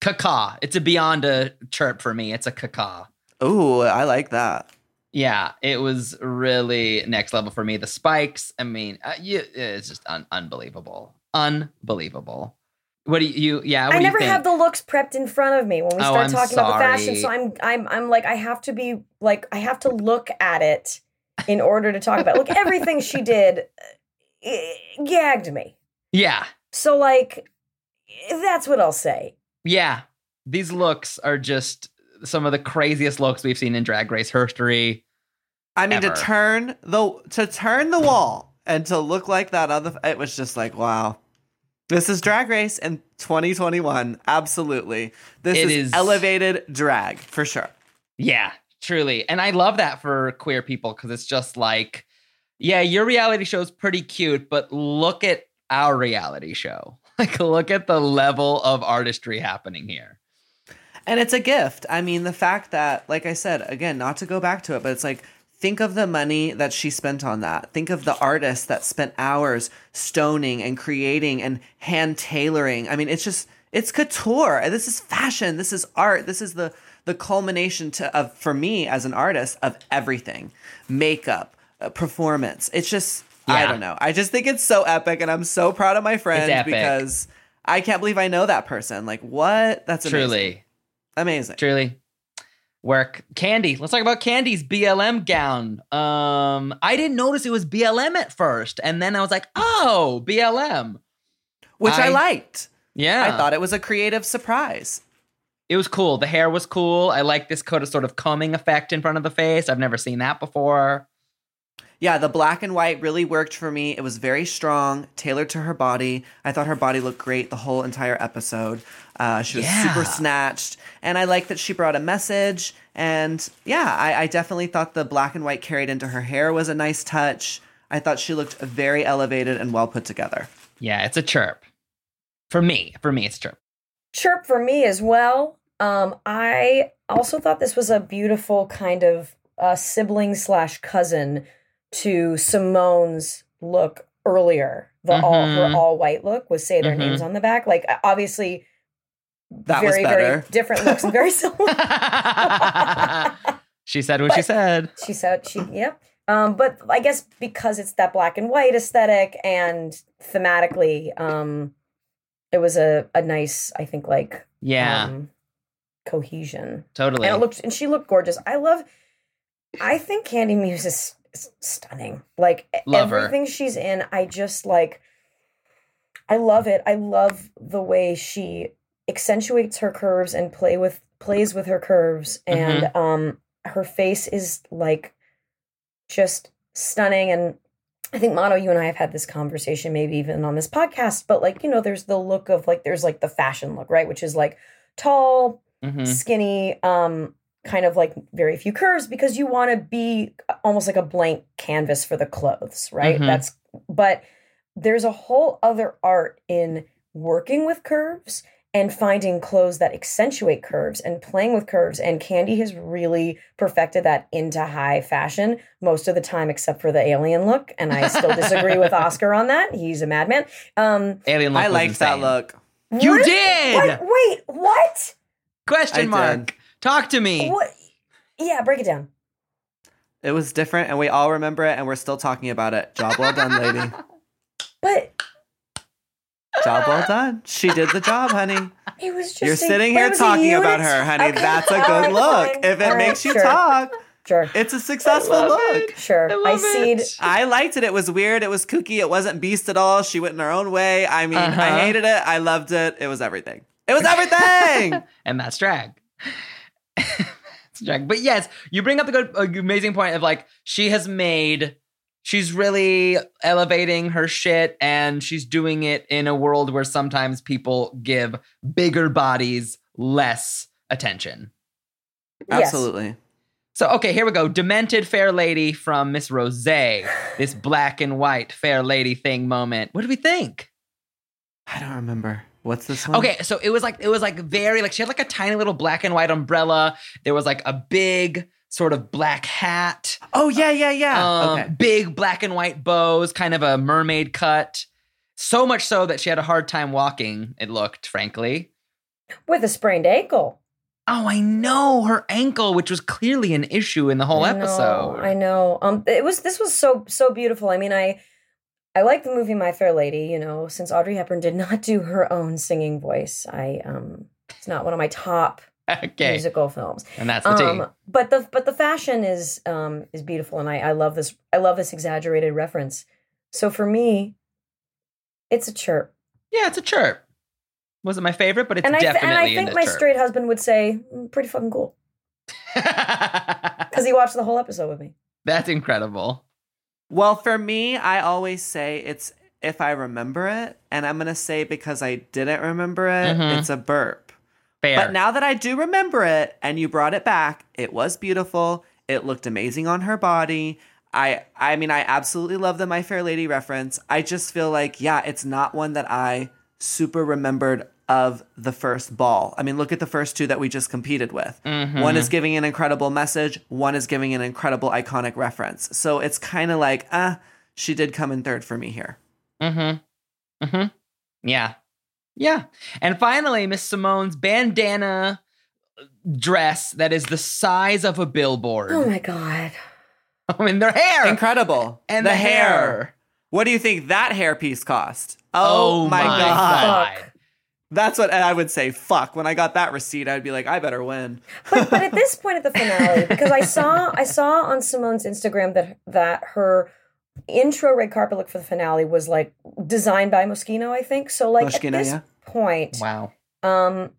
S3: Caca. It's a beyond a chirp for me. It's a caca.
S4: Ooh, I like that.
S3: Yeah, it was really next level for me. The spikes. I mean, uh, you, it's just un- unbelievable. Unbelievable. What do you? you yeah. What
S5: I
S3: do you
S5: never
S3: think?
S5: have the looks prepped in front of me when we
S3: Oh,
S5: start
S3: I'm
S5: talking about the fashion. So I'm I'm I'm like I have to be like I have to look at it in order to talk about it. Like (laughs) everything she did uh, gagged me.
S3: Yeah,
S5: So like that's what I'll say.
S3: yeah. These looks are just some of the craziest looks we've seen in Drag Race history.
S4: I mean,
S3: Ever.
S4: to turn the to turn the wall and to look like that other, it was just like, wow, this is Drag Race in 2021. Absolutely, this is,
S3: is-
S4: elevated drag for sure.
S3: Yeah, truly. And I love that for queer people because it's just like, yeah, your reality show is pretty cute, but look at our reality show. (laughs) Like, look at the level of artistry happening here.
S4: And it's a gift. I mean, the fact that, like I said, again, not to go back to it, but it's like, think of the money that she spent on that. Think of the artist that spent hours stoning and creating and hand tailoring. I mean, it's just, it's couture. This is fashion. This is art. This is the, the culmination to, of, for me as an artist, of everything makeup, uh, performance. It's just, I don't know. I just think it's so epic. And I'm so proud of my friend because I can't believe I know that person. Like, what? That's amazing.
S3: Truly,
S4: Amazing.
S3: truly. Work. Kandy. Let's talk about Kandy's BLM gown. Um, I didn't notice it was BLM at first. And then I was like, oh, BLM.
S4: Which I,
S3: I-
S4: liked.
S3: Yeah.
S4: I thought it was a creative surprise.
S3: it was cool. The hair was cool. I like this coat of sort of combing effect in front of the face. I've never seen that before.
S4: Yeah, the black and white really worked for me. It was very strong, tailored to her body. I thought her body looked great the whole entire episode. Uh, she was
S3: Yeah.
S4: super snatched, and I like that she brought a message. And yeah, I, I definitely thought the black and white carried into her hair was a nice touch. I thought she looked very elevated and well put together.
S3: Yeah, it's a chirp. For me, for me, it's chirp.
S5: chirp for me as well. Um, I also thought this was a beautiful kind of uh, sibling slash cousin to Simone's look earlier. The all
S3: Mhm.
S5: her all white look was say their
S3: Mhm.
S5: names on the back. Like obviously,
S4: That was
S5: very
S4: better.
S5: very different looks and (laughs) very similar. (laughs)
S3: She said what she said.
S5: She said she yep. Um, but I guess because it's that black and white aesthetic and thematically, um, it was a, a nice, I think, like
S3: Yeah,
S5: um, cohesion.
S3: totally.
S5: And it looked and she looked gorgeous. I love I think Kandy Muse is, is stunning. Like
S3: Love her.
S5: everything she's in, I just like I love it. I love the way she accentuates her curves and play with plays with her curves and
S3: Mm-hmm.
S5: um her face is like just stunning and I think Mano, you and I have had this conversation, maybe even on this podcast, but like, you know, there's the look of like, there's like the fashion look, right? Which is like tall,
S3: Mhm.
S5: skinny, um, kind of like very few curves because you want to be almost like a blank canvas for the clothes, right?
S3: Mhm.
S5: That's, but there's a whole other art in working with curves and finding clothes that accentuate curves and playing with curves. And Kandy has really perfected that into high fashion most of the time, except for the alien look. And I still disagree with (laughs) Oscar on that. He's a madman. Um,
S3: Alien look
S4: I
S3: was
S4: liked that
S3: insane.
S4: look.
S3: You did.
S5: What? Wait, what?
S3: Question
S4: I
S3: mark.
S4: did.
S3: Talk to me.
S5: What? Yeah, break it down.
S4: It was different, and we all remember it, and we're still talking about it. Job well done, lady. (laughs)
S5: But
S4: Job well done. She did the job, honey.
S5: it was just.
S4: You're sitting here
S5: was a
S4: talking about her, honey.
S5: Okay,
S4: That's a good
S5: right,
S4: look.
S5: fine.
S4: If it
S5: All right,
S4: makes you
S5: sure,
S4: talk,
S5: Sure.
S4: it's a successful
S3: love
S4: look.
S3: it.
S5: Sure.
S3: I
S5: I,
S3: love
S5: seed.
S4: I liked it. It was weird. It was kooky. It wasn't beast at all. She went in her own way. I mean,
S3: Uh-huh.
S4: I hated it. I loved it. It was everything. It was everything. (laughs)
S3: and that's drag. (laughs) it's drag. But yes, you bring up the good, amazing point of like she has made. She's really elevating her shit, and she's doing it in a world where sometimes people give bigger bodies less attention.
S5: Yes.
S4: Absolutely.
S3: So okay, here we go. Demented fair lady from Miss Rose. This (sighs) black and white fair lady thing moment. What do we think?
S4: I don't remember. What's this one?
S3: Okay, so it was like it was like very like she had like a tiny little black and white umbrella. There was like a big sort of black hat,
S4: Oh yeah, yeah, yeah.
S3: um,
S4: okay.
S3: big black and white bows, kind of a mermaid cut. So much so that she had a hard time walking. It looked, frankly.
S5: With a sprained ankle.
S3: Oh, I know her ankle, which was clearly an issue in the whole
S5: I know,
S3: episode.
S5: I know. Um, it was. This was so so beautiful. I mean, I. I like the movie My Fair Lady, you know, since Audrey Hepburn did not do her own singing voice. I um it's not one of my top (laughs)
S3: okay,
S5: musical films.
S3: and that's the tea.
S5: Um, but the but the fashion is um is beautiful, and I I love this I love this exaggerated reference. So for me, it's a chirp,
S3: Yeah, it's a chirp. Wasn't my favorite, but it's
S5: and I
S3: definitely
S5: and I think my
S3: chirp.
S5: straight husband would say "Mm, pretty fucking cool (laughs) because he watched the whole episode with me.
S3: That's incredible.
S4: Well, for me, I always say it's if I remember it, and I'm gonna say because I didn't remember it,
S3: Mhm.
S4: it's a burp.
S3: Fair.
S4: But now that I do remember it, and you brought it back, it was beautiful. It looked amazing on her body. I, I mean, I absolutely love the My Fair Lady reference. I just feel like, yeah, it's not one that I super remembered of the first ball. I mean, look at the first two that we just competed with.
S3: Mhm.
S4: One is giving an incredible message, one is giving an incredible iconic reference. So it's kind of like, ah, she did come in third for me here.
S3: Mm-hmm. Mm-hmm. Yeah. Yeah. And finally, Miss Simone's bandana dress that is the size of a billboard.
S5: Oh my god! (laughs)
S3: I mean, their hair.
S4: Incredible.
S3: And the, hair.
S4: What do you think that hairpiece cost?
S3: Oh,
S4: Oh, my,
S3: my
S4: god.
S5: Fuck.
S4: That's what I would say. Fuck. When I got that receipt, I'd be like, I better win.
S5: But but at this (laughs) point at the finale, because I saw I saw on Simone's Instagram that that her intro red carpet look for the finale was like designed by Moschino, I think. So like
S4: Moschino,
S5: at this
S4: yeah.
S5: point,
S3: Wow.
S5: um,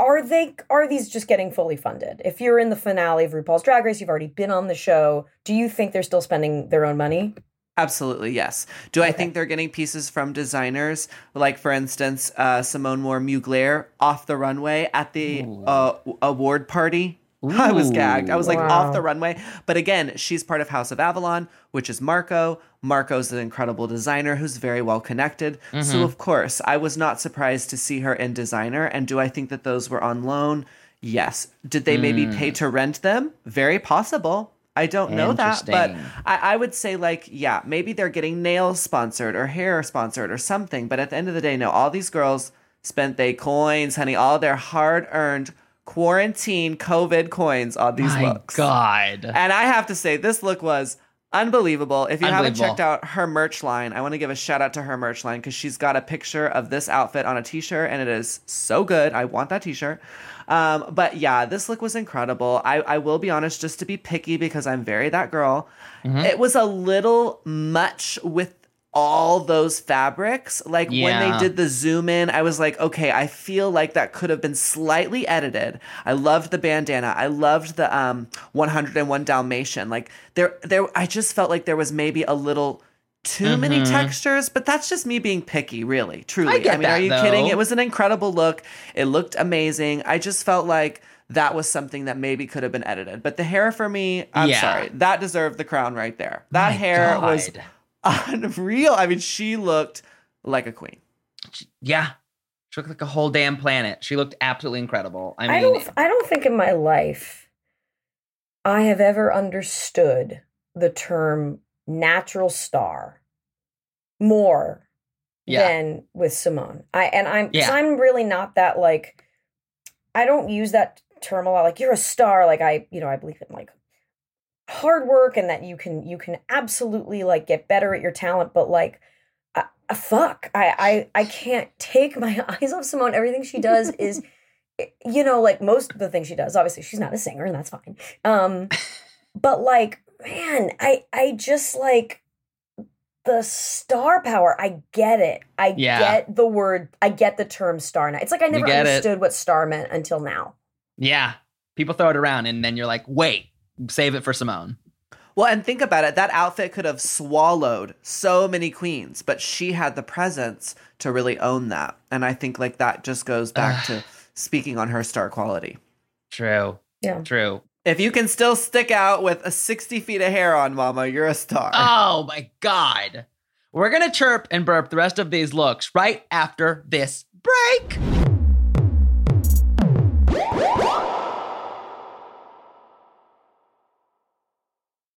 S5: are they are these just getting fully funded? If you're in the finale of RuPaul's Drag Race, you've already been on the show. Do you think they're still spending their own money?
S4: Absolutely, yes. Do I think they're getting pieces from designers? Like, for instance, uh, Simone wore Mugler off the runway at the uh, award party. I was gagged. I was like
S5: Wow.
S4: off the runway. But again, she's part of House of Avalon, which is Marco. Marco's an incredible designer who's very well connected. So, mm-hmm. of course, I was not surprised to see her in designer. And do I think that those were on loan? Yes. Did they maybe pay mm. to rent them? Very possible. I don't know that, but I, I would say like yeah maybe they're getting nails sponsored or hair sponsored or something but at the end of the day no all these girls spent they coins honey all their hard earned quarantine COVID coins on these looks.
S3: Oh My
S4: looks.
S3: God.
S4: And I have to say, this look was unbelievable. If you haven't checked out her merch line, I want to give a shout out to her merch line because she's got a picture of this outfit on a t shirt and it is so good. I want that t shirt. Um, but yeah, this look was incredible. I, I will be honest, just to be picky because I'm very that girl,
S3: Mm-hmm.
S4: it was a little much with all those fabrics. Like when they did the zoom in, I was like, okay, I feel like that could have been slightly edited. I loved the bandana. I loved the um 101 Dalmatian. Like there there I just felt like there was maybe a little too many textures, but that's just me being picky, really. Truly.
S3: Mm-hmm. I get
S4: mean, are
S3: that,
S4: you kidding? It was an incredible look. It looked amazing. I just felt like that was something that maybe could have been edited. But the hair for me, I'm
S3: Yeah.
S4: sorry. That deserved the crown right there. That
S3: My
S4: hair was
S3: God. (laughs)
S4: unreal. I mean, she looked like a queen.
S3: Yeah. She looked like a whole damn planet. She looked absolutely incredible. I mean,
S5: I don't I don't think in my life I have ever understood the term natural star more
S3: Yeah.
S5: than with Simone. I and I'm 'cause
S3: Yeah.
S5: I'm really not that like I don't use that term a lot like you're a star like I you know I believe in like hard work and that you can you can absolutely like get better at your talent but like uh, uh, fuck I, I i can't take my (laughs) eyes off simone everything she does is (laughs) you know like most of the things she does obviously she's not a singer and that's fine um (laughs) but like man i i just like the star power i get it i
S3: Yeah.
S5: get the word i get the term star now it's like i never
S3: get it.
S5: understood what star meant until now
S3: yeah. People throw it around and then you're like, wait, save it for Simone.
S4: Well, and think about it. That outfit could have swallowed so many queens, but she had the presence to really own that. And I think like that just goes back to (sighs) speaking on her star quality.
S3: True.
S5: yeah
S3: True.
S4: If you can still stick out with a 60 feet of hair on, mama, you're a star.
S3: Oh my God. We're going to chirp and burp the rest of these looks right after this break.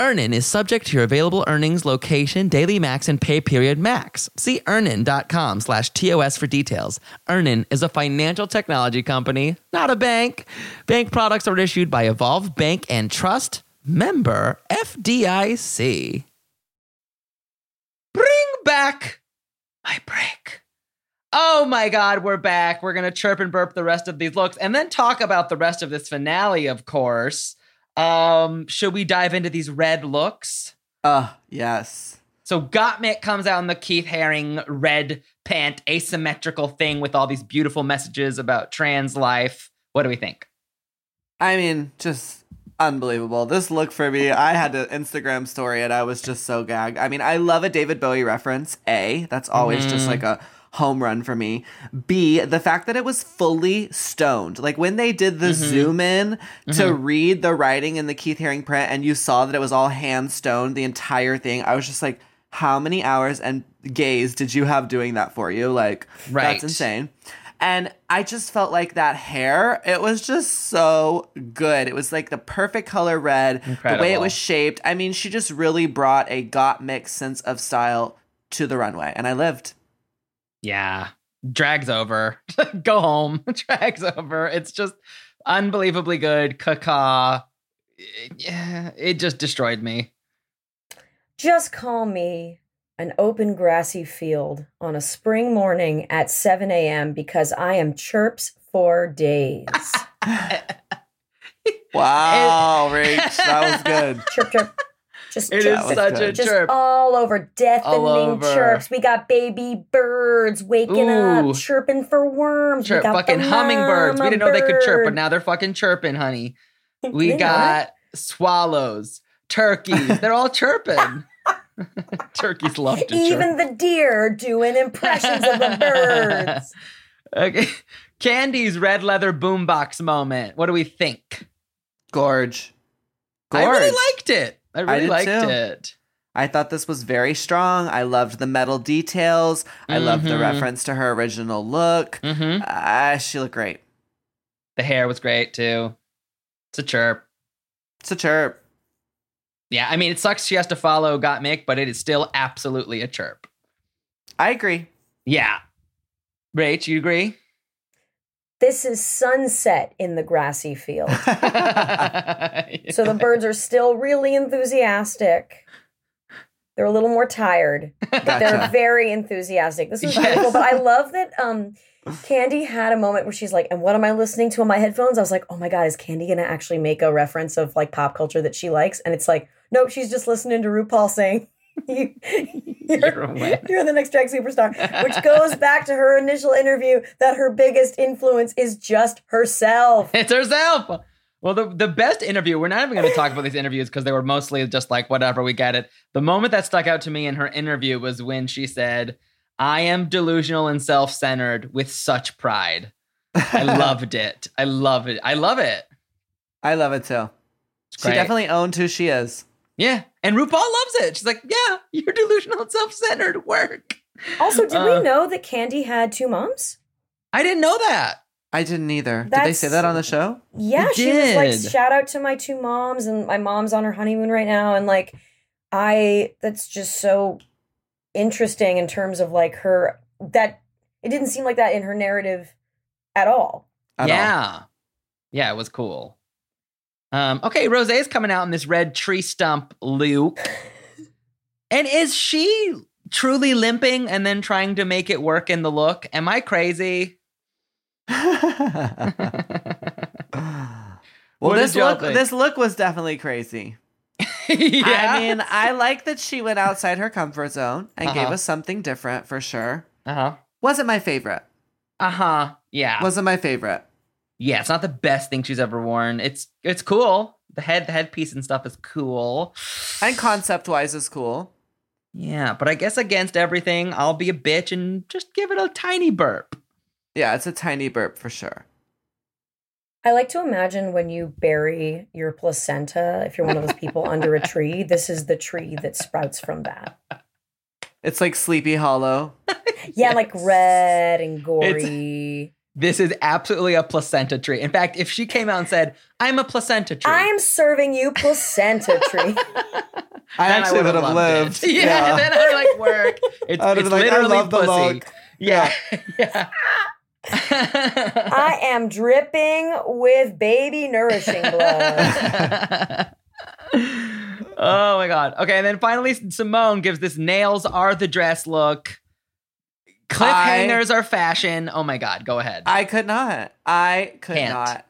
S6: Earnin is subject to your available earnings, location, daily max, and pay period max. See earnin.com slash TOS for details. Earnin is a financial technology company, not a bank. Bank products are issued by Evolve Bank and Trust, member FDIC.
S3: Bring back my break. Oh my God, we're back. We're going to chirp and burp the rest of these looks and then talk about the rest of this finale, of course. Um, should we dive into these red looks?
S4: Uh, yes.
S3: So Gottmik comes out in the Keith Haring red pant asymmetrical thing with all these beautiful messages about trans life. What do we think?
S4: I mean, just unbelievable. This look for me, I had an Instagram story and I was just so gagged. I mean, I love a David Bowie reference. A, that's always just like a home run for me. B, the fact that it was fully stoned. Like when they did the mm-hmm. zoom in to mm-hmm. read the writing in the Keith Haring print and you saw that it was all hand stoned, the entire thing, I was just like, how many hours and gays did you have doing that for you? Like,
S3: Right.
S4: that's insane. And I just felt like that hair, it was just so good. It was like the perfect color red, the way it was shaped. I mean, she just really brought a Gottmik's sense of style to the runway, and I lived.
S3: Yeah. Drag's over. (laughs) Go home. (laughs) Drag's over. It's just unbelievably good. Caca. Yeah, it just destroyed me.
S5: Just call me an open grassy field on a spring morning at 7 a.m. because I am chirps for days. (laughs)
S4: Wow, Rach, that was good.
S5: chirp, chirp. Just
S3: It is
S5: chirp.
S3: such a
S4: good.
S5: just
S3: chirp.
S5: all over deafening
S3: All over.
S5: chirps. We got baby birds waking
S3: Ooh.
S5: up, chirping for worms.
S3: Chirp.
S5: We got
S3: Fucking hummingbirds. We didn't know they could chirp, but now they're fucking chirping, honey. We
S5: didn't know
S3: got swallows, turkeys. They're all chirping. (laughs) Turkeys love to
S5: that? even
S3: chirp.
S5: the deer doing impressions of the birds. (laughs)
S3: Okay. Kandy's red leather boombox moment. What do we think?
S4: Gorge.
S3: I really liked it. I really
S4: did
S3: liked
S4: too.
S3: it.
S4: I thought this was very strong. I loved the metal details. I loved the
S3: Mhm.
S4: reference to her original look.
S3: Mm-hmm.
S4: Ah, she looked great.
S3: The hair was great too. It's a chirp.
S4: It's a chirp.
S3: Yeah, I mean, it sucks she has to follow Gottmik, but it is still absolutely a chirp.
S4: I agree.
S3: Yeah. Rach, you agree?
S5: This is sunset in the grassy field. (laughs) So the birds are still really enthusiastic. They're a little more tired. but They're very enthusiastic. This was
S3: Yes.
S5: beautiful, but I love that um Kandy had a moment where she's like, and what am I listening to on my headphones? I was like, oh my God, is Kandy gonna actually make a reference of like pop culture that she likes? And it's like, nope, she's just listening to RuPaul saying, you, (laughs)
S3: You're
S5: you're, you're the next drag superstar, which (laughs) goes back to her initial interview that her biggest influence is just herself. (laughs)
S3: it's herself. Well, the, the best interview, we're not even going to talk about these interviews because they were mostly just like, whatever, we get it. The moment that stuck out to me in her interview was when she said, I am delusional and self centered with such pride. I loved it. I love it. I love it.
S4: I love it too. She definitely owned who she is.
S3: Yeah. And RuPaul loves it. She's like, yeah, you're delusional and self centered. Work.
S5: Also, did
S3: Uh,
S5: we know that Kandy had two moms?
S3: I didn't know that.
S4: I didn't either. Did they say that on the show?
S5: Yeah,
S3: It
S5: she was like,
S3: did.
S5: shout out to my two moms, and my mom's on her honeymoon right now. And like, I, that's just so interesting in terms of like her, that it didn't seem like that in her narrative at all.
S4: At all.
S3: yeah. Yeah, it was cool. Um, okay, is coming out in this red tree stump Luke. (laughs) and is she truly limping and then trying to make it work in the look? Am I crazy? (laughs)
S4: well,
S3: What
S4: this look
S3: think?
S4: this look was definitely crazy. (laughs)
S3: yeah.
S4: I mean, I like that she went outside her comfort zone and gave
S3: Uh-huh.
S4: us something different for sure.
S3: uh-huh.
S4: Wasn't my favorite.
S3: Uh-huh. Yeah.
S4: Wasn't my favorite.
S3: Yeah, it's not the best thing she's ever worn. It's it's cool. The head the headpiece and stuff is cool.
S4: And concept wise is cool.
S3: Yeah, but I guess against everything, I'll be a bitch and just give it a tiny burp.
S4: Yeah, it's a tiny burp for sure.
S5: I like to imagine when you bury your placenta, if you're one of those people under a tree, (laughs) this is the tree that sprouts from that.
S4: It's like Sleepy Hollow. (laughs)
S5: Yeah, like red and gory.
S3: This is absolutely a placenta tree. In fact, if she came out and said, "I'm a placenta tree,"
S5: I'm serving you placenta (laughs) tree.
S4: I actually
S3: would've
S4: would have
S3: loved
S4: lived.
S3: it. (laughs) Yeah, then I like work. It's,
S4: I would've
S3: it's
S4: been like, I
S3: literally
S4: love the
S3: pussy.
S4: look. (laughs)
S3: Yeah, yeah.
S5: I am dripping with baby nourishing blood.
S3: oh my god. Okay, and then finally Simone gives this nails are the dress look. Cliffhangers are fashion. Oh my god, go ahead.
S4: I could not. I could
S3: Can't.
S4: not.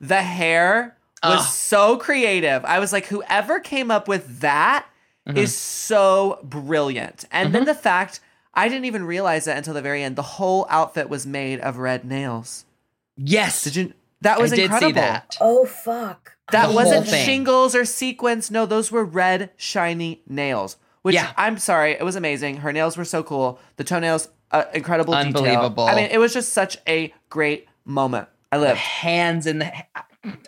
S4: The hair was
S3: Ugh.
S4: so creative. I was like, whoever came up with that is
S3: Mhm.
S4: so brilliant. And
S3: Mm-hmm.
S4: then the fact I didn't even realize it until the very end. The whole outfit was made of red nails.
S3: yes.
S4: Did you? That was
S3: I did
S4: incredible.
S3: see that.
S5: oh fuck.
S4: That
S3: The
S4: wasn't shingles or sequins. No, those were red, shiny nails. Which
S3: Yeah.
S4: I'm sorry, it was amazing. Her nails were so cool. The toenails, uh, incredible detail.
S3: Unbelievable.
S4: I mean, it was just such a great moment. I lived.
S3: Hands in the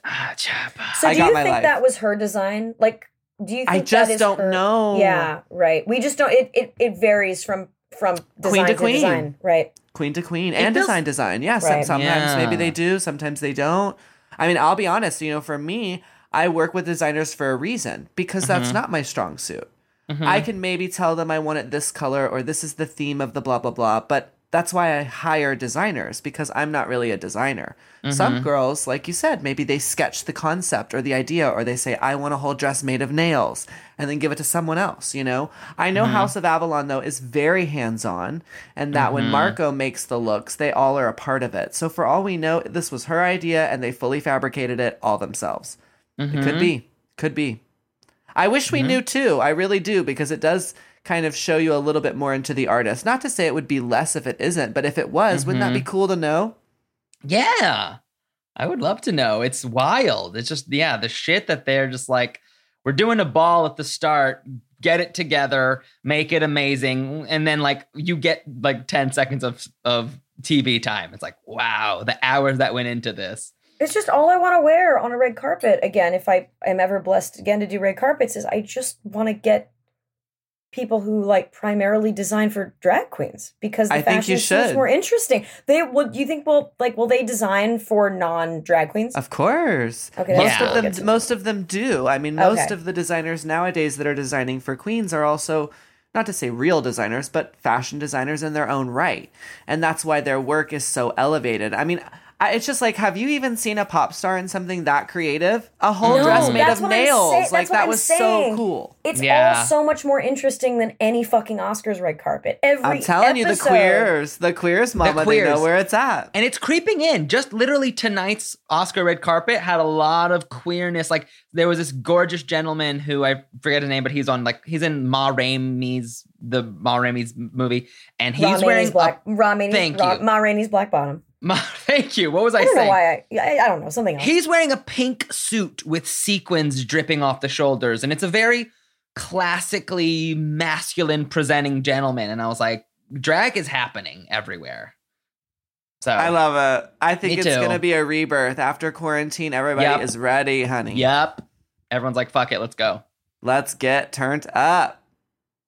S3: ah, Chapa.
S5: So
S4: I
S5: do
S4: got
S5: you
S4: my
S5: think
S4: life.
S5: that was her design? Like, do you think
S4: I just
S5: is
S4: don't
S5: her-
S4: know.
S5: Yeah, right. We just don't. It it, it varies from from design
S4: Queen to queen.
S5: design, right?
S4: Queen to queen and
S3: feels-
S4: design design. Yeah, some,
S5: Right.
S4: sometimes maybe they do, sometimes they don't. I mean, I'll be honest, you know, for me, I work with designers for a reason because
S3: Mm-hmm.
S4: that's not my strong suit. I can maybe tell them I want it this color or this is the theme of the blah blah blah, but that's why I hire designers because I'm not really a designer.
S3: Mm-hmm.
S4: Some girls, like you said, maybe they sketch the concept or the idea or they say I want a whole dress made of nails and then give it to someone else, you know? I know
S3: Mm-hmm.
S4: House of Avalon though is very hands-on and that when
S3: Mm-hmm.
S4: Marco makes the looks, they all are a part of it. So for all we know, this was her idea and they fully fabricated it all themselves. It
S3: Mm-hmm.
S4: could be. Could be. I wish we mm-hmm. knew too. I really do because it does kind of show you a little bit more into the artist. Not to say it would be less if it isn't, but if it was, wouldn't that be mm-hmm. cool to know?
S3: Yeah. I would love to know. It's wild. It's just, yeah, the shit that they're just like, we're doing a ball at the start, get it together, make it amazing. And then, like, you get like 10 seconds of, of TV time. It's like, wow, the hours that went into this.
S5: It's just all I want to wear on a red carpet. Again, if I am ever blessed again to do red carpets, is I just want to get people who like primarily design for drag queens because the
S4: I think
S5: fashion
S4: you
S5: is
S4: should.
S5: more interesting. They will. Do you think will like will they design for non drag queens?
S4: Of course.
S5: Okay,
S4: most
S3: cool.
S4: of them most of them do. I mean, most
S5: Okay.
S4: of the designers nowadays that are designing for queens are also not to say real designers, but fashion designers in their own right. And that's why their work is so elevated. I mean, it's just like, have you even seen a pop star in something that creative? A whole
S5: No,
S4: dress made of nails.
S5: say-
S4: like
S5: that's what
S4: that
S5: I'm
S4: was
S5: saying.
S4: so cool.
S5: It's
S3: Yeah.
S5: all so much more interesting than any fucking Oscars red carpet. Every
S4: I'm telling you, the
S5: episode-
S4: queers, the queers, mama, they
S3: queers.
S4: know where it's at.
S3: And it's creeping in. Just literally tonight's Oscar red carpet had a lot of queerness. Like there was this gorgeous gentleman who I forget his name, but he's on like he's in Ma Rainey's the Ma Rainey's movie, and he's
S5: Ra Maney's
S3: wearing
S5: black.
S3: a,
S5: Ra Maney-
S3: Thank
S5: Ra-
S3: you.
S5: Ma Rainey's black bottom. (laughs)
S3: Ma, thank you. What was I,
S5: I don't know
S3: saying?
S5: why I, I. I don't know something else.
S3: He's wearing a pink suit with sequins dripping off the shoulders, and it's a very classically masculine presenting gentleman. And I was like, drag is happening everywhere. So
S4: I love it. I think it's
S3: too.
S4: going to be a rebirth after quarantine. Everybody
S3: Yep.
S4: is ready, honey.
S3: Yep. Everyone's like, fuck it, let's go.
S4: Let's get turned up.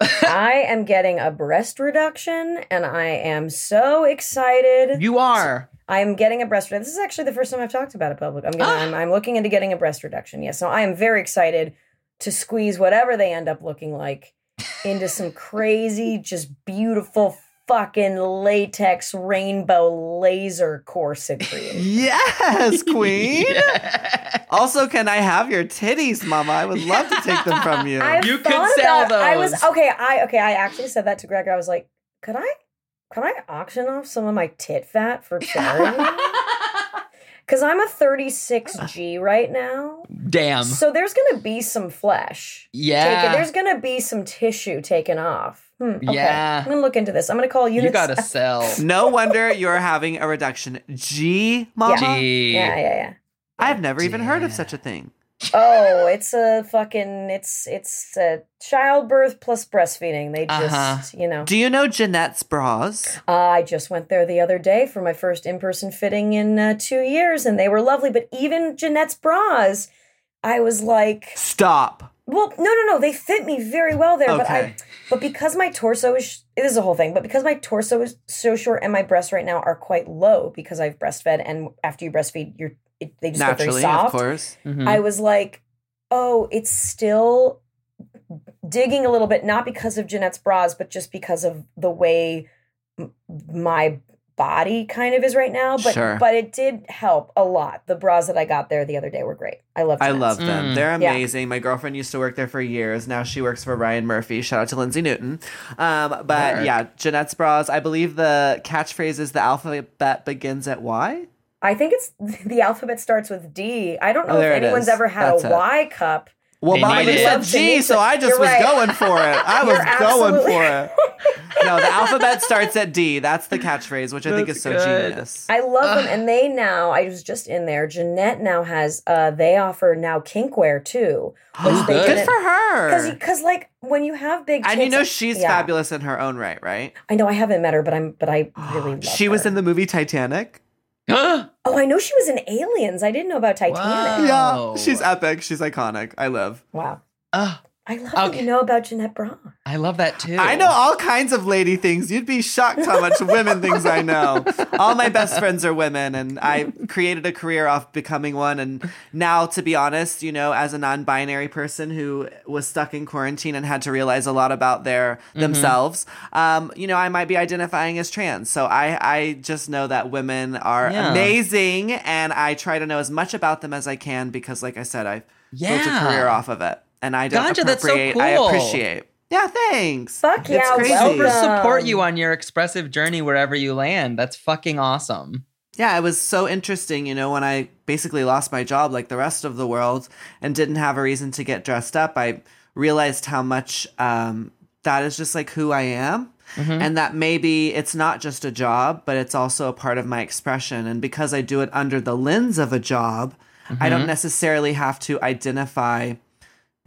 S5: I (laughs) am getting a breast reduction, and I am so excited.
S3: You are.
S5: I am getting a breast reduction. This is actually the first time I've talked about it public. I'm gonna.
S3: Ah.
S5: I'm, I'm looking into getting a breast reduction. Yes, so I am very excited to squeeze whatever they end up looking like into some crazy, just beautiful fucking latex rainbow laser corset cream. (laughs)
S4: Yes, queen. (laughs) Also, can I have your titties, mama? I would love to take them from you. (laughs)
S5: I've
S3: You could sell
S5: about- I was
S3: those.
S5: okay. I okay. I actually said that to Greg. I was like, could I, could I auction off some of my tit fat for charity? Because I'm a 36G right now,
S3: Damn.
S5: so there's gonna be some flesh.
S3: Yeah.
S5: taken. There's gonna be some tissue taken off. Hmm, okay.
S3: Yeah.
S5: I'm gonna look into this. I'm gonna call
S3: you
S5: units.
S3: gotta sell. (laughs)
S4: no wonder you're having a reduction. G, mama.
S3: Gee.
S5: Yeah, yeah, yeah.
S4: I've never even heard of such a thing.
S5: Oh, it's a fucking it's it's a childbirth plus breastfeeding. They just
S3: Uh-huh.
S5: you know.
S4: Do you know Jenette's bras?
S5: Uh, I just went there the other day for my first in-person fitting in uh, two years, and they were lovely. But even Jenette's bras, I was like,
S4: Stop.
S5: well, no, no, no, they fit me very well there. But I, but because my torso is, this is a whole thing. But because my torso is so short and my breasts right now are quite low because I've breastfed, and after you breastfeed, you're it, they just get very
S4: Naturally,
S5: soft.
S4: of course.
S3: Mhm.
S5: I was like, oh, it's still digging a little bit, not because of Jenette's bras, but just because of the way m- my body kind of is right now. But
S4: Sure.
S5: but it did help a lot. The bras that I got there the other day were great. I love.
S4: Them.
S5: I
S4: love them.
S3: Mm.
S4: They're
S5: Yeah.
S4: amazing. My girlfriend used to work there for years. Now she works for Ryan Murphy. Shout out to Lindsay Newton. Um, but
S3: Work.
S4: yeah, Jenette's bras. I believe the catchphrase is the alphabet begins at Y.
S5: I think it's (laughs) the alphabet starts with D. I don't know
S4: Oh,
S5: if anyone's
S4: is.
S5: ever had
S4: That's
S5: a
S4: it.
S5: Y cup.
S4: Well,
S3: They
S4: Mama just said G, so I just
S5: You're
S4: was
S5: right.
S4: going for it. (laughs) I was
S5: You're
S4: going for it. (laughs) No, the alphabet starts at D. That's the catchphrase, which I think is so
S3: good.
S4: genius.
S5: I love them, and they now. I was just in there. Jenette now has. uh They offer now kinkwear too, (gasps) which they
S3: good.
S4: Good for her.
S5: Because, because, like, when you have big,
S4: And you know she's
S5: yeah.
S4: fabulous in her own right, right?
S5: I know I haven't met her, but I'm, but I (gasps) really love
S4: She was
S5: her.
S4: in the movie Titanic.
S5: Oh, I know she was in Aliens. I didn't know about Titanic.
S3: Wow.
S4: Yeah, she's epic. She's iconic. I live.
S5: Wow.
S3: Oh,
S5: I love that you know about Jenette Bra.
S3: I love that too.
S4: I know all kinds of lady things. You'd be shocked how much women things I know. All my best friends are women, and I created a career off becoming one. And now, to be honest, you know, as a non-binary person who was stuck in quarantine and had to realize a lot about their themselves, um, you know, I might be identifying as trans. So I, I just know that women are
S3: Yeah.
S4: amazing, and I try to know as much about them as I can because, like I said, I've built a career off of it, and I don't
S3: Gotcha, that's so
S4: appropriate. I appreciate. Yeah, thanks.
S5: Fuck
S4: It's
S5: yeah,
S4: crazy.
S3: Super support you on your expressive journey wherever you land. That's fucking awesome.
S4: Yeah, it was so interesting, you know, when I basically lost my job like the rest of the world and didn't have a reason to get dressed up. I realized how much um, that is just like who I am. And that maybe it's not just a job, but it's also a part of my expression. And because I do it under the lens of a job, I don't necessarily have to identify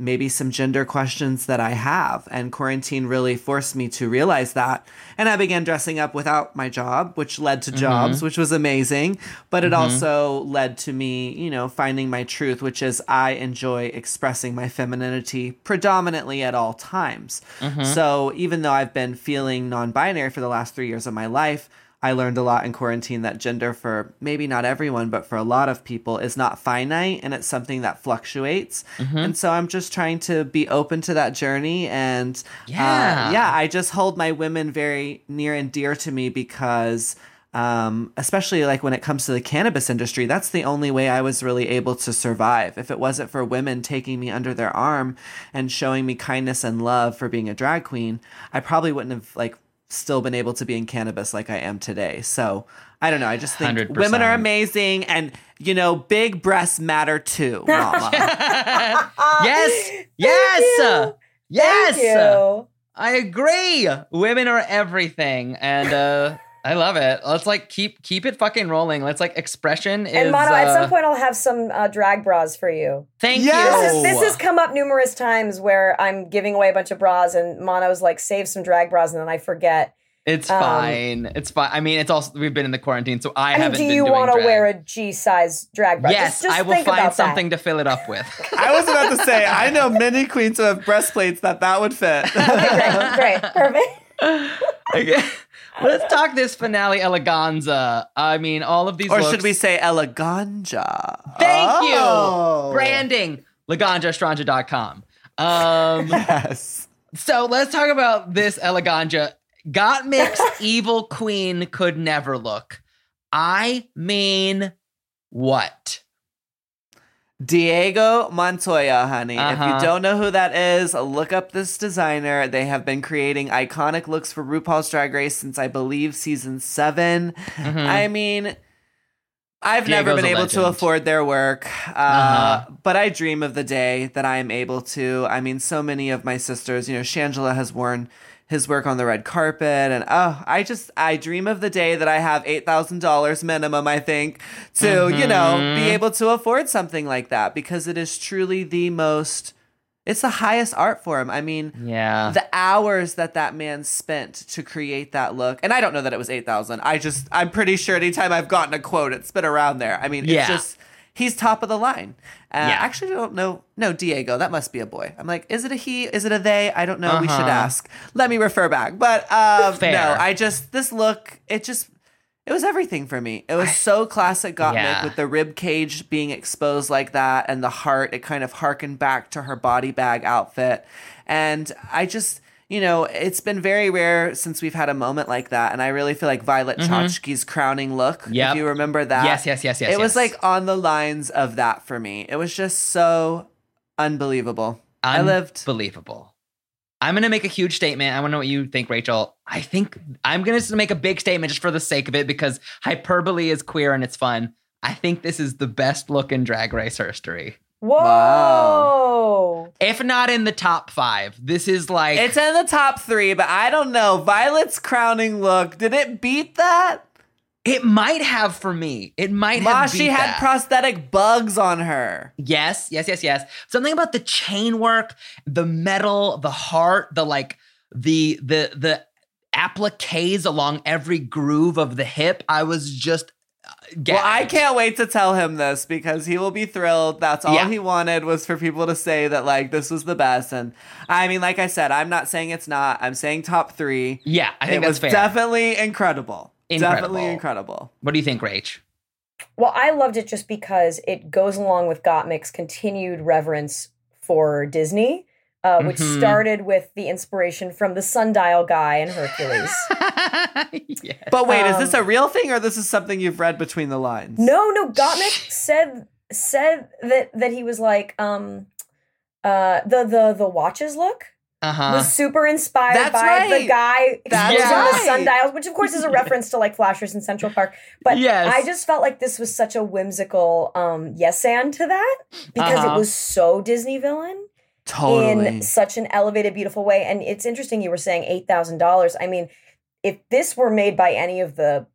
S4: maybe some gender questions that I have. And quarantine really forced me to realize that. And I began dressing up without my job, which led to mm-hmm. jobs, which was amazing. But it mm-hmm. also led to me, you know, finding my truth, which is I enjoy expressing my femininity predominantly at all times. Mm-hmm. So even though I've been feeling non binary for the last three years of my life, I learned a lot in quarantine that gender for maybe not everyone, but for a lot of people is not finite and it's something that fluctuates. And so I'm just trying to be open to that journey. And
S3: Yeah.
S4: uh, yeah, I just hold my women very near and dear to me because. Um, especially like when it comes to the cannabis industry, that's the only way I was really able to survive. If it wasn't for women taking me under their arm and showing me kindness and love for being a drag queen, I probably wouldn't have like still been able to be in cannabis like I am today. So I don't know. I just think
S3: 100%.
S4: women are amazing and you know, big breasts matter too, (laughs) mama. (laughs)
S3: yes. Yes.
S5: you.
S3: Yes.
S5: Thank you.
S3: I agree. Women are everything, and uh, I love it. Let's like keep keep it fucking rolling. Let's like expression is.
S5: And Mano, at
S3: uh,
S5: some point, I'll have some uh, drag bras for you.
S3: thank
S4: Yes!
S3: you.
S5: This, this has come up numerous times where I'm giving away a bunch of bras, and Mano's like, "Save some drag bras," and then I forget.
S3: It's
S5: um,
S3: fine. It's fine. I mean, it's also we've been in the quarantine, so I,
S5: I mean,
S3: haven't
S5: do you want to wear a G size drag bra?
S3: Yes,
S5: just, just
S3: I will
S5: think
S3: find something
S5: That.
S3: to fill it up with. (laughs)
S4: I was about to say, I know many queens who have breastplates that that would fit. (laughs)
S5: Okay, great, great, perfect. (laughs)
S3: okay. Let's talk this finale eleganza. I mean, all of these
S4: or
S3: looks-
S4: should we say eleganja?
S3: Thank
S4: Oh.
S3: you. Branding. laganjaestranja.com. Um, (laughs)
S4: Yes.
S3: so let's talk about this Eleganja. Gottmik's (laughs) evil queen could never look. I mean, what?
S4: Diego Montoya, honey. If
S3: Uh-huh.
S4: you don't know who that is, look up this designer. They have been creating iconic looks for RuPaul's Drag Race since I believe season 7 I mean, I've never
S3: Mm-hmm.
S4: Been able to afford their work, uh,
S3: Uh-huh.
S4: but I dream of the day that I am able to. I mean, so many of my sisters, you know, Shangela has worn his work on the red carpet and oh i just i dream of the day that i have $8000 minimum i think to you know be mm-hmm. able to afford something like that because it is truly the most it's the highest art form. I mean
S3: Yeah.
S4: the hours that that man spent to create that look and i don't know that it was 8000 i just i'm pretty sure anytime i've gotten a quote it's been around there. I mean
S3: Yeah.
S4: it's just he's top of the line uh,
S3: Yeah.
S4: actually I don't know no diego that must be a boy i'm like is it a he is it a they i don't know we should
S3: Uh-huh.
S4: ask let me refer back but um, no i just this look it just it was everything for me. It was so classic Gottmik
S3: Yeah.
S4: with the rib cage being exposed like that and the heart. It kind of harkened back to her body bag outfit. And I just, you know, it's been very rare since we've had a moment like that. And I really feel like Violet mm-hmm. Chachki's crowning look.
S3: Yep.
S4: if you remember that.
S3: Yes, yes, yes, yes,
S4: It was like on the lines of that for me. It was just so unbelievable. I lived.
S3: Unbelievable. I'm gonna make a huge statement. I want to know what you think, Rachel. I think I'm gonna make a big statement just for the sake of it because hyperbole is queer and it's fun. I think this is the best look in Drag Race history.
S5: Whoa.
S3: If not in the top five, this is like
S4: It's in the top three, but I don't know. Violet's crowning look, did it beat that?
S3: it might have for me. It might
S4: Ma,
S3: have.
S4: she had
S3: that.
S4: prosthetic bugs on her.
S3: Yes, yes, yes, yes. Something about the chain work, the metal, the heart, the like the the the appliques along every groove of the hip. I was just
S4: Well, I can't wait to tell him this because he will be thrilled. That's all
S3: Yeah.
S4: he wanted was for people to say that like this was the best. And I mean, like I said, I'm not saying it's not. I'm saying top three.
S3: Yeah, I think
S4: it
S3: that's
S4: was
S3: fair.
S4: definitely incredible.
S3: Incredible.
S4: Definitely incredible.
S3: what do you think, Rach?
S5: Well, I loved it just because it goes along with Gottmik's continued reverence for Disney, uh, which
S3: Mhm.
S5: started with the inspiration from the sundial guy in Hercules. (laughs)
S3: yeah.
S4: But wait, is
S5: Um,
S4: this a real thing or this is something you've read between the lines?
S5: no, no, Gottmik said said that that he was like um uh the the the watches look
S3: Uh-huh.
S5: was super inspired
S4: That's
S5: by the
S4: right.
S5: guy
S4: That's
S5: exposing the sundials, which of course is a reference to like Flashers in Central Park. But
S3: Yes.
S5: I just felt like this was such a whimsical um yes and to that because
S3: Uh-huh.
S5: it was so Disney villain
S4: Totally.
S5: in such an elevated, beautiful way. And it's interesting you were saying eight thousand dollars. I mean, if this were made by any of the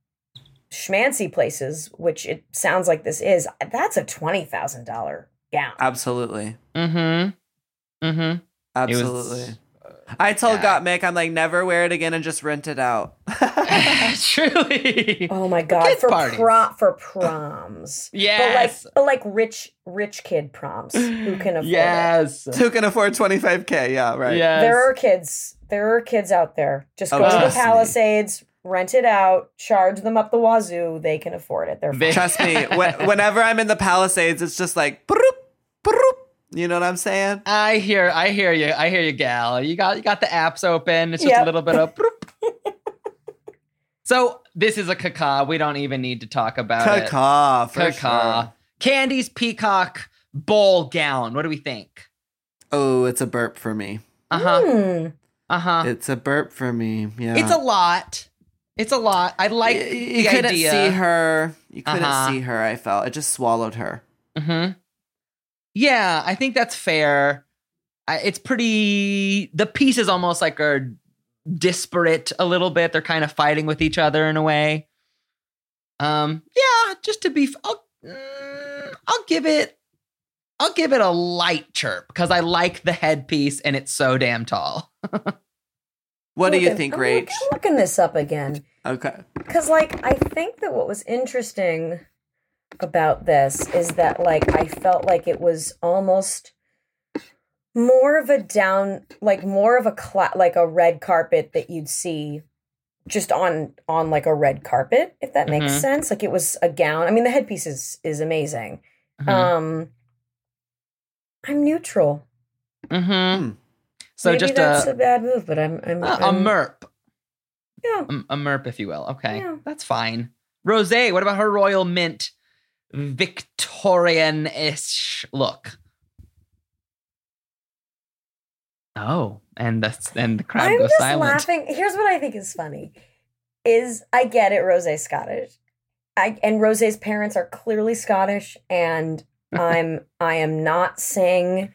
S5: schmancy places, which it sounds like this is, that's a twenty thousand dollar gown.
S4: Absolutely.
S3: Mm-hmm. Mm-hmm.
S4: Absolutely. I told
S3: yeah.
S4: Gottmik, I'm like, never wear it again and just rent it out. (laughs) (laughs)
S3: Truly.
S5: Oh my god,
S3: kids'
S5: for
S3: parties.
S5: prom for proms. (laughs)
S3: Yes.
S5: But like but like rich rich kid proms who can (sighs) afford it.
S3: Yes.
S4: Who can afford 25K? Yeah, right.
S3: Yes.
S5: There are kids. There are kids out there. Just
S4: Oh,
S5: go to the
S4: trust me.
S5: Palisades, rent it out, charge them up the wazoo. They can afford it. They're fine.
S4: Trust me, (laughs) wh- whenever I'm in the Palisades, it's just like, broop, broop. you know what I'm saying?
S3: I hear, I hear you, I hear you, gal. You got, you got the apps open. It's just a little bit of. bloop. So this is a caca. We don't even need to talk about it.
S4: Caca, for
S3: Caca.
S4: sure.
S3: Kandy's peacock bowl gown. What do we think?
S4: Oh, it's a burp for me.
S3: Uh huh.
S5: Hmm.
S3: Uh huh.
S4: It's a burp for me. Yeah.
S3: It's a lot. It's a lot. I like
S4: you,
S3: the
S4: you couldn't
S3: idea.
S4: see her. You couldn't
S3: Uh-huh.
S4: see her. I felt it just swallowed her.
S3: hmm Yeah, I think that's fair. I, it's pretty. The pieces almost like are disparate a little bit. They're kind of fighting with each other in a way. Um, yeah, just to be, f- I'll, mm, I'll give it, I'll give it a light chirp because I like the headpiece and it's so damn tall. (laughs)
S4: What do you
S5: Looking-
S4: think,
S5: I'm
S4: Rach?
S5: look- I'm looking this up again.
S4: Okay.
S5: Because, like, I think that what was interesting about this is that, like, I felt like it was almost more of a down, like, more of a cla- like a red carpet that you'd see just on on like a red carpet, if that makes
S3: Mhm.
S5: sense. Like, it was a gown. I mean, the headpiece is is amazing.
S3: Mhm.
S5: Um, I'm neutral.
S3: mm-hmm So
S5: Maybe
S3: just
S5: that's
S3: a,
S5: a bad move, but I'm I'm,
S3: a, a
S5: I'm
S3: merp.
S5: Yeah.
S3: A, a merp, if you will. Okay,
S5: Yeah.
S3: that's fine. Rose, what about her royal mint Victorian-ish look? Oh, and that's and the crowd
S5: I'm
S3: goes
S5: just
S3: silent.
S5: laughing. Here's what I think is funny: is I get it, Rose's Scottish, I and Rose's parents are clearly Scottish, and (laughs) I'm I am not saying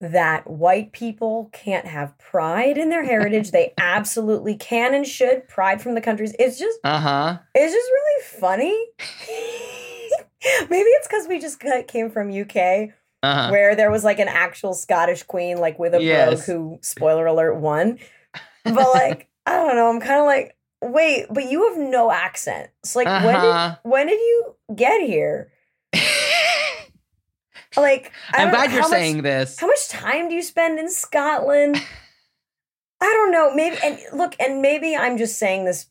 S5: that white people can't have pride in their heritage. they (laughs) absolutely can and should. Pride from the countries. It's just
S3: Uh huh.
S5: it's just really funny. (laughs) Maybe it's because we just came from UK
S3: Uh huh.
S5: where there was like an actual Scottish queen, like with a
S3: Yes.
S5: brogue who, spoiler alert, won. But like, (laughs) I don't know. I'm kind of like, wait, but you have no accent. It's like, when
S3: Uh-huh.
S5: did when did you get here? Like, I
S3: I'm
S5: don't-
S3: glad you're
S5: how much-
S3: saying this.
S5: How much time do you spend in Scotland? I don't know. Maybe and look, and maybe I'm just saying this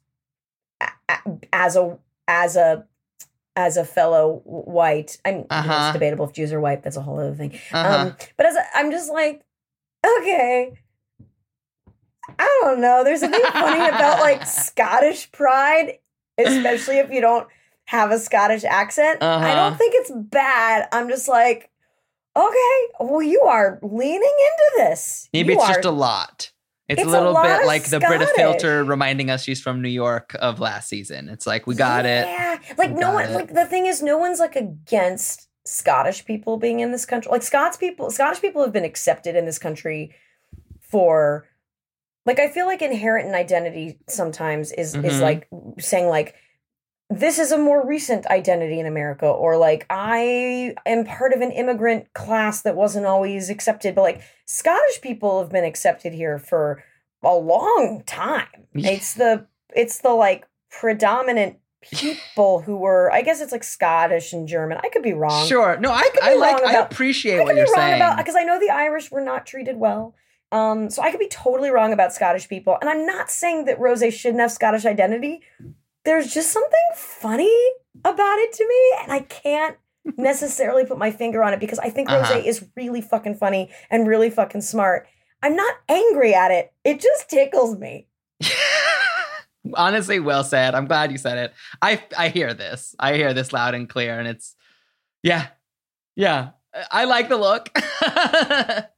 S5: as a as a as a fellow white. I mean,
S3: Uh-huh.
S5: it's debatable if Jews are white. That's a whole other thing.
S3: Uh-huh.
S5: Um, but as a, I'm just like, okay. I don't know. There's something funny about like (laughs) Scottish pride, especially if you don't have a Scottish accent. I
S3: Uh-huh.
S5: don't think it's bad. I'm just like, okay, well, you are leaning into this.
S3: Maybe
S5: You
S3: it's
S5: are-
S3: just a lot. It's,
S5: It's
S3: a
S5: a
S3: little
S5: lot
S3: bit like the Brita filter reminding us she's from New York of last season. It's like we got it.
S5: Yeah, like
S3: We
S5: no one.
S3: it.
S5: Like the thing is, no one's like against Scottish people being in this country. Like Scots people, Scottish people have been accepted in this country for. Like I feel like inherent in identity sometimes is is
S3: Mhm.
S5: like saying like this is a more recent identity in America or like I am part of an immigrant class that wasn't always accepted but like Scottish people have been accepted here for a long time.
S3: Yeah.
S5: It's the it's the like predominant (laughs) people who were I guess it's like Scottish and German. I could be wrong.
S3: Sure. No, I,
S5: could be
S3: I like.
S5: wrong
S3: I appreciate
S5: I
S3: what you're
S5: wrong
S3: saying.
S5: about because I know the Irish were not treated well. Um, so I could be totally wrong about Scottish people, and I'm not saying that Rose shouldn't have Scottish identity. There's just something funny about it to me, and I can't (laughs) necessarily put my finger on it because I think
S3: Uh-huh.
S5: Rose is really fucking funny and really fucking smart. I'm not angry at it. It just tickles me. (laughs)
S3: Honestly, well said. I'm glad you said it. I I hear this. I hear this loud and clear, and it's yeah, yeah. I like the look. (laughs)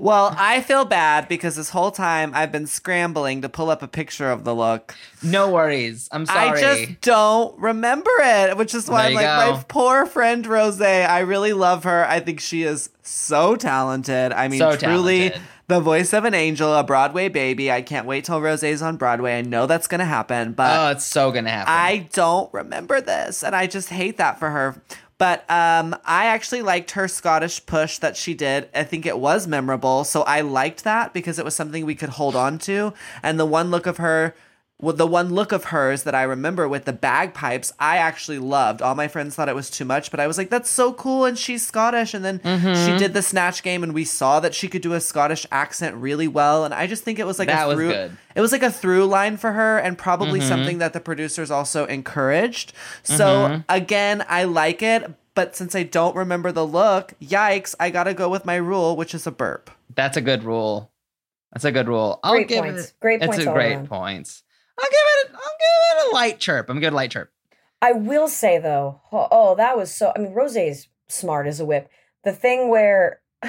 S4: Well, I feel bad because this whole time I've been scrambling to pull up a picture of the look.
S3: no worries. I'm sorry.
S4: I just don't remember it, which is why I'm like
S3: go.
S4: my poor friend Rose. I really love her. I think she is so talented. I mean,
S3: So
S4: truly
S3: talented.
S4: the voice of an angel, a Broadway baby. I can't wait till Rose's on Broadway. I know that's gonna happen, but
S3: oh, it's so gonna happen.
S4: I don't remember this, and I just hate that for her. But um, I actually liked her Scottish push that she did. I think it was memorable, so I liked that because it was something we could hold on to. And the one look of her, well, the one look of hers that I remember with the bagpipes, I actually loved. All my friends thought it was too much, but I was like, "That's so cool!" And she's Scottish. And then
S3: Mm-hmm.
S4: she did the snatch game, and we saw that she could do a Scottish accent really well. And I just think it was like
S3: That
S4: a
S3: was
S4: through,
S3: good.
S4: it was like a through line for her and probably
S3: Mm-hmm.
S4: something that the producers also encouraged. So again, I like it, but since I don't remember the look, yikes, I gotta go with my rule, which is a burp.
S3: That's a good rule. That's a good rule. I'll
S5: Great
S3: give
S5: points.
S3: it.
S5: Great
S3: it's
S5: points
S3: a great
S5: around.
S3: points. I'll give it. I'll give it a light chirp. I'm good light chirp.
S5: I will say though, oh, oh, that was so. I mean, Rose's smart as a whip. The thing where (laughs)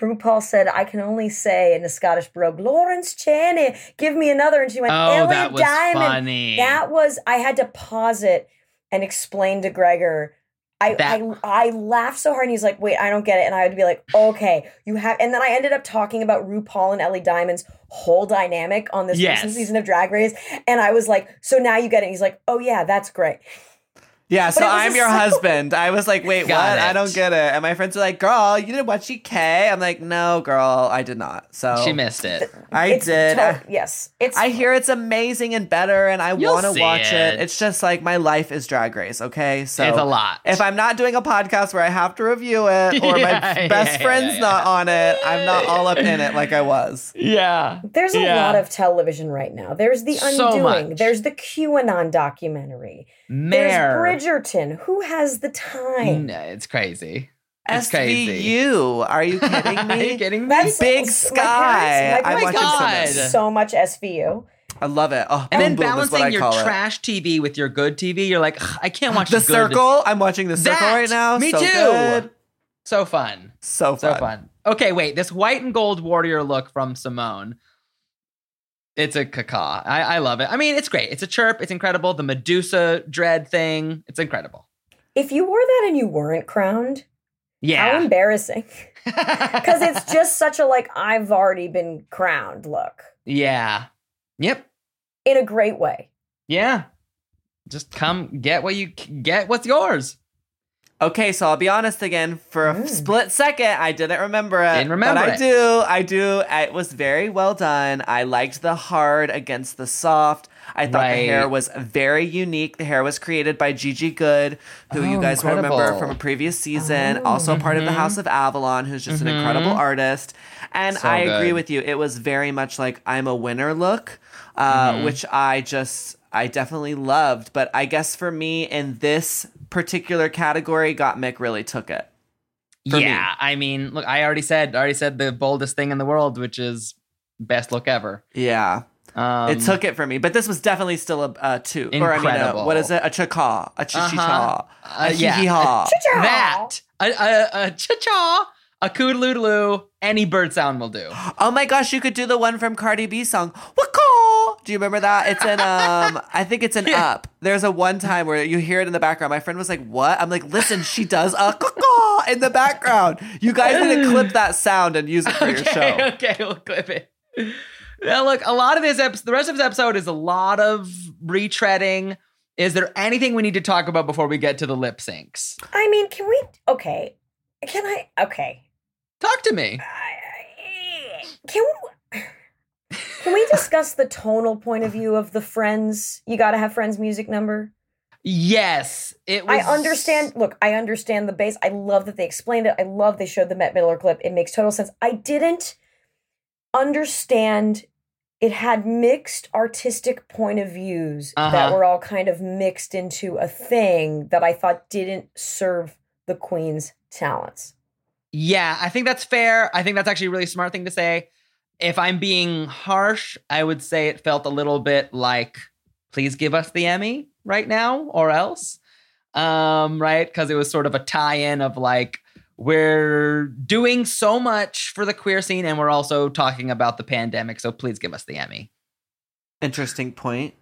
S5: RuPaul said, "I can only say in a Scottish brogue, Lawrence Chaney, give me another," and she went,
S3: Oh,
S5: "Elliot
S3: that was
S5: Diamond."
S3: funny.
S5: That was. I had to pause it and explain to Gregor. I,
S3: That-
S5: I I laughed so hard and he's like, wait, I don't get it. And I would be like, okay, you have and then I ended up talking about RuPaul and Ellie Diamond's whole dynamic on this
S3: Yes.
S5: recent season of Drag Race. And I was like, so now you get it. And he's like, oh yeah, that's great.
S4: Yeah, so I'm your (laughs)
S5: so-
S4: husband. I was like, wait,
S3: Got
S4: what? I don't get it. And my friends were like, girl, you didn't watch UK. I'm like, no, girl, I did not. So
S3: She missed it.
S4: I
S5: It's
S4: did.
S5: to- yes. It's
S4: I hear it's amazing and better, and I want to watch it.
S3: it.
S4: It's just like my life is Drag Race, okay? So
S3: It's a lot.
S4: If I'm not doing a podcast where I have to review it, or (laughs)
S3: Yeah,
S4: my best
S3: yeah,
S4: friend's
S3: yeah.
S4: not on it, I'm not all up in it like I was.
S3: Yeah.
S5: There's a
S3: Yeah.
S5: lot of television right now. There's the
S3: So
S5: undoing.
S3: much.
S5: There's the QAnon documentary.
S3: Mayor.
S5: There's Bridgerton. Who has the time?
S3: No, it's crazy. It's crazy.
S4: SVU, are you kidding (laughs)
S3: Are
S4: me?
S3: you kidding me?
S5: That's
S4: Big
S5: my
S4: Sky.
S5: parents- my
S4: I'm
S5: parents
S3: watching
S5: watch
S3: some
S5: so much SVU.
S4: I love it. Oh,
S3: and then
S4: boom, boom is what I
S3: balancing your
S4: call it.
S3: trash TV with your good TV, you're like, I can't watch
S4: The
S3: good-
S4: Circle. I'm watching The Circle
S3: That!
S4: right now.
S3: Me
S4: so
S3: too.
S4: Good.
S3: So fun.
S4: So
S3: So
S4: fun.
S3: fun. Okay, wait. This white and gold warrior look from Simone. It's a caca. I, I love it. I mean, it's great. It's a chirp. It's incredible. The Medusa dread thing. It's incredible.
S5: If you wore that and you weren't crowned,
S3: yeah, how
S5: embarrassing. (laughs) because it's just such a like I've already been crowned look
S3: yeah. Yep.
S5: in a great way.
S3: Yeah. Just come get what you get. What's yours?
S4: Okay, so I'll be honest again. For a mm. split second, I didn't remember it.
S3: Didn't remember
S4: but I do. I do. It was very well done. I liked the hard against the soft. I thought the hair was very unique. The hair was created by Gigi Goode, who you
S3: Oh,
S4: guys will remember from a previous season. Oh. also part of the mm-hmm. House of Avalon, who's just an mm-hmm. incredible artist. And
S3: So
S4: I agree
S3: good.
S4: with you. It was very much like I'm a winner look, uh, mm-hmm. which I just I definitely loved. But I guess for me in this particular category, Gottmik really took it. For me.
S3: yeah. I mean, look, I already said, I already said the boldest thing in the world, which is best look ever.
S4: Yeah.
S3: Um,
S4: it took it for me, but this was definitely still a, a two. Or I mean, a,
S3: Incredible.
S4: what is it? A cha a chichicha,
S3: Uh,
S4: a
S3: yeah.
S4: hee-hee-haw.
S3: that a a, a cha-cha, a koodaloo, any bird sound will do. (gasps)
S4: Oh my gosh, you could do the one from Cardi B song. Waka! Do you remember that? It's in um (laughs) I think it's an
S3: Yeah.
S4: Up. There's a one time where you hear it in the background. My friend was like, "What?" I'm like, "Listen, she does a caw in the background. You guys need to clip that sound and use it for your show."
S3: okay, we'll clip it. Now, look, a lot of this episode, the rest of this episode is a lot of retreading. Is there anything we need to talk about before we get to the lip syncs?
S5: I mean, can we? Okay, can I? Okay,
S3: Talk to me.
S5: can we? Can we discuss the tonal point of view of the Friends? You got to have Friends music number.
S3: Yes, it was.
S5: I understand. Look, I understand the bass. I love that they explained it. I love they showed the Bette Midler clip. It makes total sense. I didn't understand. It had mixed artistic point of views that
S3: Uh-huh.
S5: were all kind of mixed into a thing that I thought didn't serve the Queen's talents.
S3: Yeah, I think that's fair. I think that's actually a really smart thing to say. If I'm being harsh, I would say it felt a little bit like, please give us the Emmy right now or else. Um, right? Because it was sort of a tie-in of like, we're doing so much for the queer scene and we're also talking about the pandemic, so please give us the Emmy.
S4: Interesting point.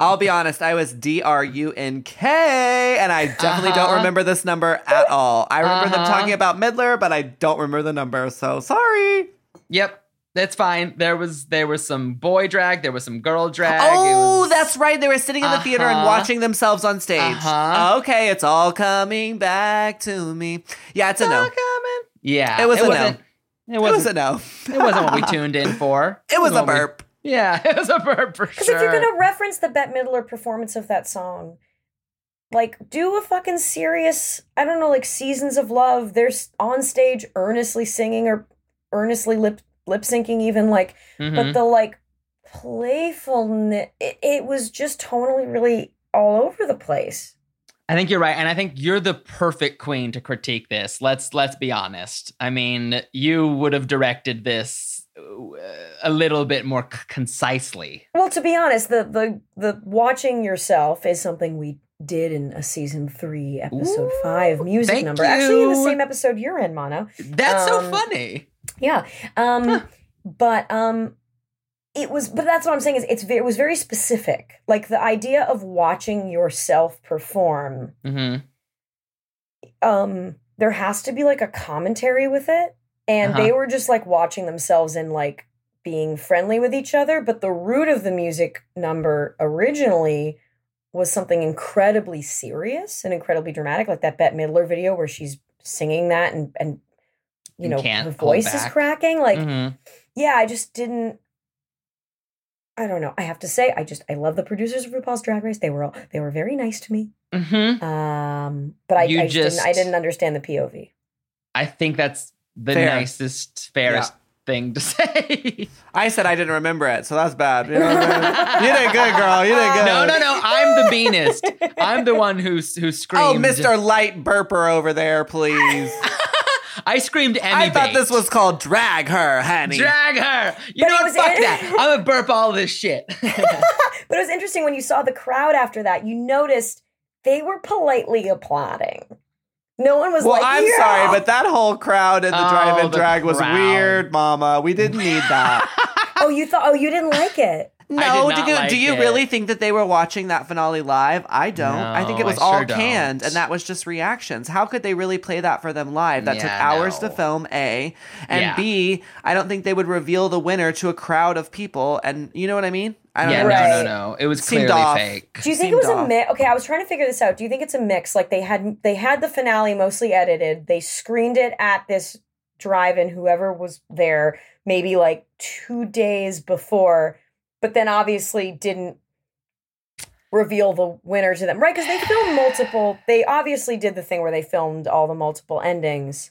S4: I'll be honest, I was D R U N K, and I definitely don't
S3: Uh-huh.
S4: remember this number at all. I remember them
S3: Uh-huh.
S4: talking about Midler, but I don't remember the number, so sorry.
S3: Yep. That's fine. There was there was some boy drag, there was some girl drag.
S4: Oh,
S3: was-
S4: that's right. They were sitting in the theater and
S3: Uh-huh.
S4: watching themselves on stage.
S3: Uh-huh.
S4: Okay, it's all coming back to me. Yeah, it's a no.
S3: Yeah,
S4: It was a no.
S3: wasn't, It
S4: It was
S3: wasn't.
S4: a no.
S3: It wasn't what we (laughs) tuned in for.
S4: It was a
S3: What we-
S4: burp.
S3: yeah, (laughs) it was a burp for sure.
S5: Because if you're gonna reference the Bette Midler performance of that song, like do a fucking serious, I don't know, like Seasons of Love. They're on stage earnestly singing or earnestly lip lip syncing, even like, but
S3: Mhm.
S5: the like playfulness, it, it was just tonally really all over the place.
S3: I think you're right, and I think you're the perfect queen to critique this. Let's let's be honest. I mean, you would have directed this uh, a little bit more c- concisely.
S5: Well, to be honest, the the the watching yourself is something we did in a season three, episode
S3: Ooh,
S5: five music number. Actually, in the same episode you're in, Mano.
S3: That's so
S5: Um,
S3: funny.
S5: Yeah. Um but um it was but that's what I'm saying is it's it was very specific. Like the idea of watching yourself perform
S3: hmm
S5: um there has to be like a commentary with it and
S3: Uh-huh.
S5: they were just like watching themselves and like being friendly with each other but the root of the music number originally was something incredibly serious and incredibly dramatic like that Bette Midler video where she's singing that and and you
S3: And
S5: know
S3: can't
S5: her voice is cracking like
S3: Mhm.
S5: yeah, I just didn't. I don't know. I have to say, I just I love the producers of RuPaul's Drag Race. They were all they were very nice to me.
S3: Mhm.
S5: Um, but I,
S3: You
S5: I just, didn't, I didn't understand the POV.
S3: I think that's the
S4: Fair.
S3: nicest, fairest thing to (laughs) say.
S4: I said I didn't remember it, so that's bad. You, know what (laughs) You did good, girl. You did good.
S3: no, no, no. I'm the beanest. I'm the one who who screamed.
S4: Oh, Mr. Light Burper over there, please. (laughs)
S3: I screamed Emmy
S4: I thought
S3: bait.
S4: this was called Drag Her, honey.
S3: Drag her. You
S5: But
S3: know
S5: it
S3: what? Fuck
S5: in-
S3: that. I'm gonna burp all this shit. (laughs) (laughs)
S5: But it was interesting when you saw the crowd after that. You noticed they were politely applauding. No one was
S4: well,
S5: like,
S4: I'm
S5: "Yeah!"
S4: sorry, but that whole crowd in the
S3: Oh,
S4: drive-in
S3: the
S4: drag was weird, Mama. We didn't need that. (laughs)
S5: oh, you thought, oh, you didn't like it.
S7: I
S4: No, do you,
S7: like
S4: do you
S7: it.
S4: really think that they were watching that finale live? I don't. I think it was
S7: I
S4: all
S7: sure don't.
S4: canned and that was just reactions. How could they really play that for them live? That took hours
S7: no.
S4: to film, A. And
S7: Yeah.
S4: B, I don't think they would reveal the winner to a crowd of people. And you know what I mean? I don't
S3: Yeah,
S4: know.
S3: no,
S5: Right.
S3: no, no. It was
S4: Seemed
S3: clearly
S4: off.
S3: fake.
S5: Do you think
S4: Seemed
S5: it was
S4: off.
S5: a mix? Okay, I was trying to figure this out. Do you think it's a mix? Like they had they had the finale mostly edited. They screened it at this drive-in. Whoever was there, maybe like two days before, but then obviously didn't reveal the winner to them, right? Because they filmed multiple. They obviously did the thing where they filmed all the multiple endings.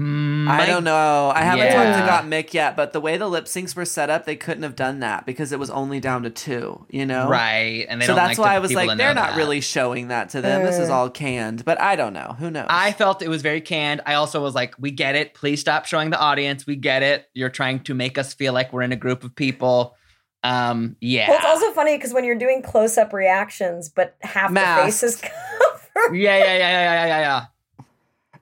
S3: Mm,
S4: I don't know. I haven't
S3: Yeah.
S4: talked to Got Mick yet, but the way the lip syncs were set up, they couldn't have done that because it was only down to two, you know?
S3: Right, and they
S4: so
S3: don't
S4: that's
S3: like
S4: why
S3: the
S4: I was like, they're not
S3: that.
S4: really showing that to them. This is
S5: Mm.
S4: all canned, but I don't know. Who knows?
S3: I felt it was very canned. I also was like, we get it. Please stop showing the audience. We get it. You're trying to make us feel like we're in a group of people. Um, yeah.
S5: Well, it's also funny because when you're doing close-up reactions, but half
S4: Masks.
S5: the face is (laughs) covered.
S3: yeah, yeah, yeah, yeah, yeah, yeah, yeah.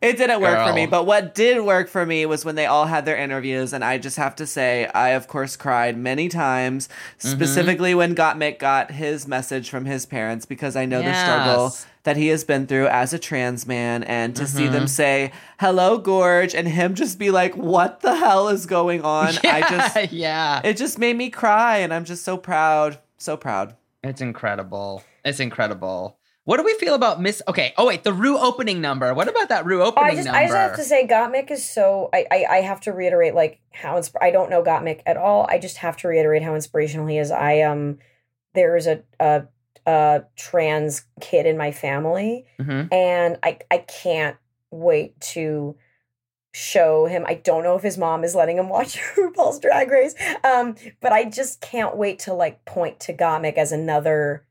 S4: It didn't work for me, but what did work for me was when they all had their interviews, and I just have to say, I of course cried many times,
S3: Mm-hmm.
S4: specifically when Gottmik got his message from his parents, because I know the struggle that he has been through as a trans man, and to see
S3: Mm-hmm.
S4: them say, hello, Gorge, and him just be like, what the hell is going on? I (laughs) just,
S3: yeah.
S4: it just made me cry, and I'm just so proud, so proud.
S3: It's incredible. It's incredible. What do we feel about Miss? Okay. Oh wait, the Rue opening number. What about that Rue opening
S5: I just,
S3: number?
S5: I just have to say, Gottmik is so. I, I, I have to reiterate, like how insp- I don't know Gottmik at all. I just have to reiterate how inspirational he is. I um, there is a a, a trans kid in my family,
S3: Mhm.
S5: and I I can't wait to show him. I don't know if his mom is letting him watch (laughs) RuPaul's Drag Race, um, but I just can't wait to like point to Gottmik as another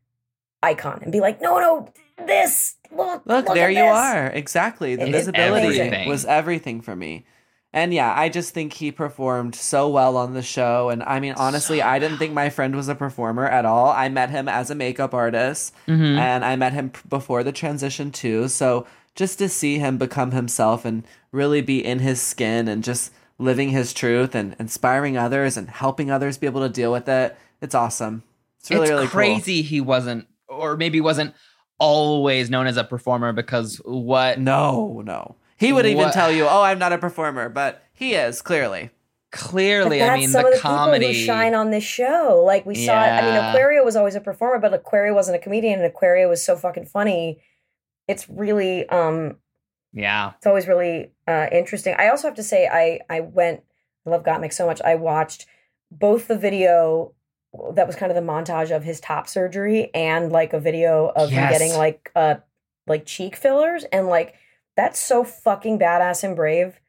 S5: icon and be like, no, no, this look,
S4: Look,
S5: look
S4: there
S5: at
S4: you
S5: this."
S4: are. Exactly. The
S5: It is
S4: visibility
S3: everything.
S4: was everything for me. And yeah, I just think he performed so well on the show. And I mean, honestly, I didn't think my friend was a performer at all. I met him as a makeup artist
S3: Mm-hmm.
S4: and I met him p- before the transition too. So just to see him become himself and really be in his skin and just living his truth and inspiring others and helping others be able to deal with it, it's awesome. It's really,
S3: it's
S4: really cool.
S3: crazy he wasn't, or maybe wasn't always known as a performer because what
S4: No, no. He would even
S3: What-
S4: tell you, "Oh, I'm not a performer," but he is clearly.
S3: clearly,
S5: But
S3: I mean,
S5: some
S3: the
S5: of the
S3: comedy.
S5: people who shine on this show. Like we saw, I mean,
S3: Yeah.
S5: Aquaria was always a performer, but Aquaria wasn't a comedian, and Aquaria was so fucking funny. It's really, um,
S3: yeah.
S5: it's always really uh, interesting. I also have to say, I I went, I love Gottmik so much. I watched both the video that was kind of the montage of his top surgery and like a video of him getting like uh like cheek fillers and like that's so fucking badass and brave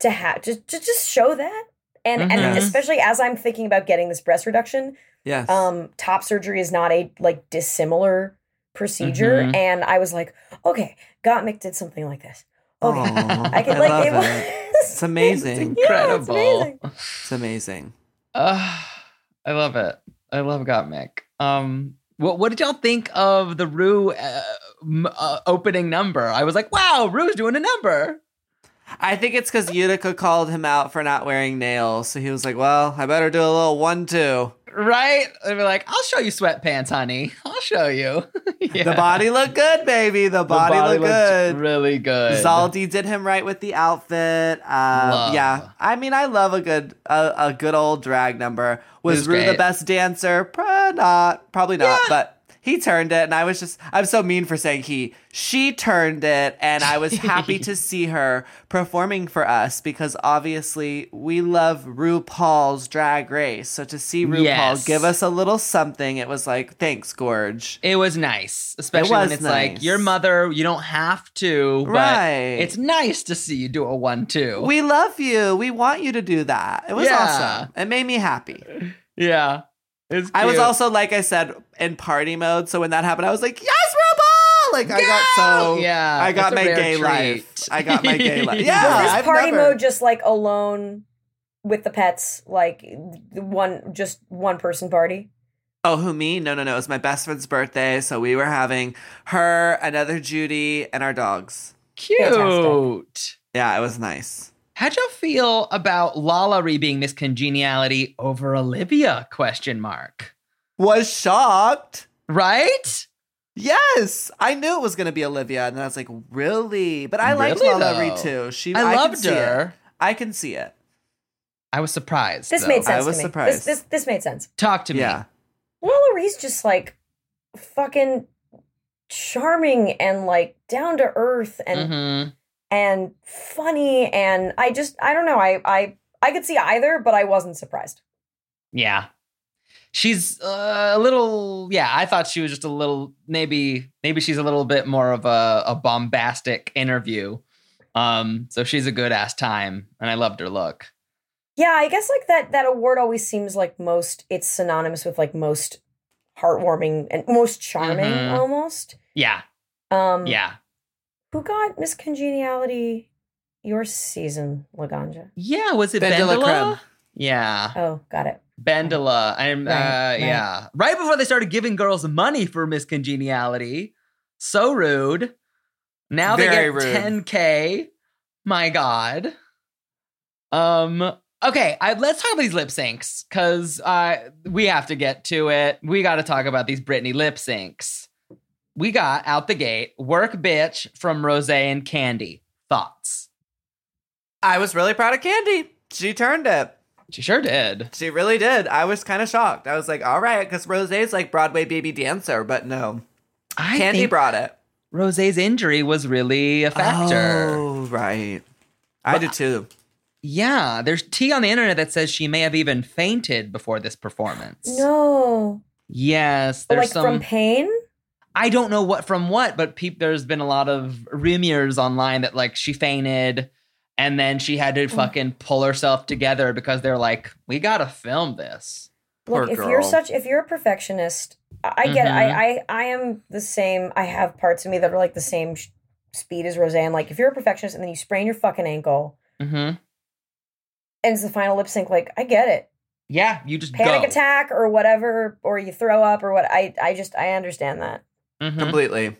S5: to have just to just show that and
S3: Mhm.
S5: and especially as I'm thinking about getting this breast reduction
S4: Yes.
S5: um top surgery is not a like dissimilar procedure
S3: Mhm.
S5: and I was like okay Gottmik did something like this okay
S4: Aw, (laughs)
S5: I could
S4: I
S5: like
S4: love
S5: it was
S4: it. It's amazing. (laughs)
S5: Yeah, it's
S3: Incredible.
S5: amazing.
S4: It's amazing.
S3: Uh, I love it. I love Gottmik. Um, what what did y'all think of the Rue uh, uh, opening number? I was like, wow, Rue's doing a number.
S4: I think it's because Utica called him out for not wearing nails, so he was like, "Well, I better do a little one-two."
S3: Right? They'd be like, I'll show you sweatpants, honey. I'll show you. (laughs) Yeah.
S4: The body looked good, baby. The
S3: The
S4: body, looked good.
S3: Really good.
S4: Zaldy did him right with the outfit. Um, yeah, I mean, I love a good a, a good old drag number. Was,
S3: was
S4: Rue the best dancer? Pro- not, probably not.
S3: Yeah.
S4: But he turned it, and I was just I'm so mean for saying he. She turned it, and I was happy to (laughs) see her performing for us because obviously we love RuPaul's Drag Race. So to see RuPaul
S3: Yes.
S4: give us a little something, it was like, thanks, Gorge.
S3: It was nice, especially
S4: was
S3: when it's
S4: nice.
S3: like your mother. You don't have to, but
S4: Right.
S3: it's nice to see you do a one-two.
S4: We love you. We want you to do that. It was
S3: Yeah.
S4: awesome. It made me happy.
S3: yeah,
S4: I was also, like I said, in party mode. So when that happened, I was like, yes, RuPaul! Like, I got so.
S3: Yeah,
S4: I got my
S3: rare
S4: gay
S3: treat.
S4: life. I got my gay (laughs) life. Yeah.
S5: was this
S4: I've
S5: party
S4: never-
S5: mode just like alone with the pets like one just one person party
S4: Oh, who, me? No, no, no. It was my best friend's birthday. So we were having her, another Judy, and our dogs.
S3: cute.
S4: Yeah, it was nice.
S3: How'd y'all feel about LaLa Ri being Miss Congeniality over Olivia? Question mark.
S4: was shocked.
S3: right?
S4: Yes, I knew it was going to be Olivia, and I was like, really? But I liked
S3: Really,
S4: Lala
S3: though?
S4: Too. She,
S3: I
S4: can
S3: loved her.
S4: I can see it.
S3: I was surprised.
S5: This
S3: though.
S5: made sense
S4: I was
S5: to me.
S4: surprised.
S5: This, this this made sense.
S3: Talk to me.
S4: Yeah.
S5: LaLa Ri's just like fucking charming and like down to earth and
S3: Mhm.
S5: And funny and I just I don't know I I I could see either but I wasn't surprised.
S3: Yeah. She's uh, a little yeah, I thought she was just a little maybe maybe she's a little bit more of a, a bombastic interview. Um so she's a good ass time and I loved her look.
S5: Yeah, I guess like that that award always seems like most it's synonymous with like most heartwarming and most charming
S3: Mhm.
S5: almost.
S3: Yeah.
S5: Um
S3: Yeah.
S5: Who got Miss Congeniality your season, Laganja?
S3: Yeah, was it
S4: Ben de
S3: Bendela? Yeah.
S5: Oh, got it.
S3: Bendela. I'm uh
S5: Right, right.
S3: yeah. Right before they started giving girls money for Miss Congeniality. So rude. Now
S4: Very
S3: they
S4: rude.
S3: get 10k. My god. Um okay, I, let's talk about these lip syncs cuz uh we have to get to it. We got to talk about these Britney lip syncs. We got out the gate Work Bitch from Rose and Kandy. Thoughts?
S4: I was really proud of Kandy. She turned it.
S3: She sure did.
S4: She really did. I was kind of shocked. I was like, all right, because Rosé's like Broadway baby dancer, but no.
S3: I
S4: Kandy
S3: think
S4: brought it.
S3: Rose's injury was really a factor.
S4: Oh, right. I did too.
S3: Yeah, there's tea on the internet that says she may have even fainted before this performance.
S5: No.
S3: Yes, there's
S5: like
S3: some.
S5: from pain?
S3: I don't know what from what, but peop, there's been a lot of rumors online that like she fainted, and then she had
S5: Mm.
S3: to fucking pull herself together because they're like, we gotta film this.
S4: Poor
S5: Look, if you're such if you're a perfectionist, I, I get it.
S3: Mhm.
S5: I, I I am the same. I have parts of me that are like the same sh- speed as Roseanne. Like if you're a perfectionist and then you sprain your fucking ankle
S3: Mm-hmm.
S5: and it's the final lip sync, like I get it.
S3: Yeah, you just
S5: Panic
S3: go.
S5: attack or whatever, or you throw up or what. I I just I understand that.
S3: Mhm.
S4: Completely.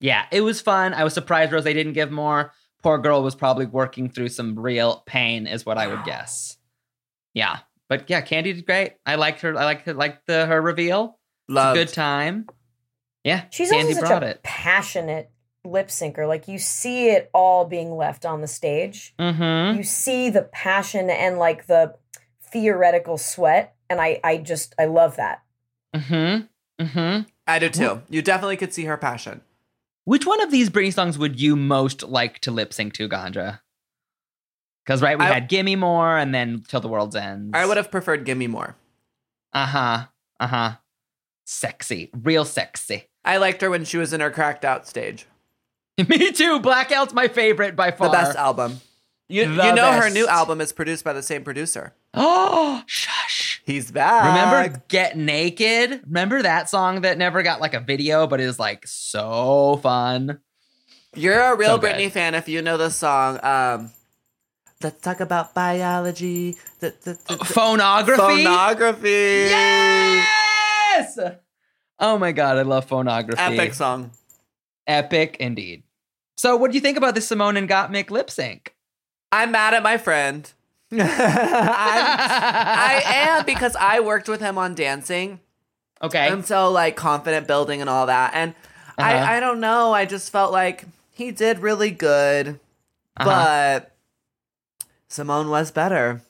S3: Yeah, it was fun. I was surprised Rose didn't give more. Poor girl was probably working through some real pain, is what I would (sighs) guess. Yeah, but yeah, Kandy did great. I liked her. I liked her, liked the her reveal. It's a
S4: Loved.
S3: good time. Yeah,
S5: She's
S3: Kandy
S5: also such
S3: brought
S5: a
S3: it.
S5: passionate lip syncer. Like you see it all being left on the stage.
S3: Mm-hmm.
S5: You see the passion and like the theoretical sweat, and I I just I love that.
S3: Mm-hmm. Mm-hmm.
S4: I do too. You definitely could see her passion.
S3: Which one of these Britney songs would you most like to lip sync to, Ganja? Because right, we
S4: I-
S3: had "Gimme More" and then "Till the World's Ends."
S4: I would have preferred Gimme More.
S3: Uh huh. Uh huh. Sexy, real sexy.
S4: I liked her when she was in her cracked out stage. (laughs)
S3: Me too. Blackout's my favorite by far.
S4: The best album. You,
S3: The
S4: you know her new album is produced by the same producer.
S3: Oh, (gasps) shush.
S4: He's back.
S3: Remember Get Naked? Remember that song that never got like a video, but is like so fun?
S4: You're a real
S3: So good.
S4: Britney fan if you know the song. Um, let's talk about biology. The, the, the, the-
S3: Phonography?
S4: phonography.
S3: Yes! Oh my god, I love phonography.
S4: Epic song.
S3: Epic indeed. So, what do you think about the Simone and Gottmik lip sync?
S4: I'm mad at my friend. I'm, I (laughs) am because I worked with him on dancing.
S3: Okay.
S4: And so like confident building and all that. And
S3: Uh-huh.
S4: I, I don't know. I just felt like he did really good,
S3: Uh-huh.
S4: but Simone was better.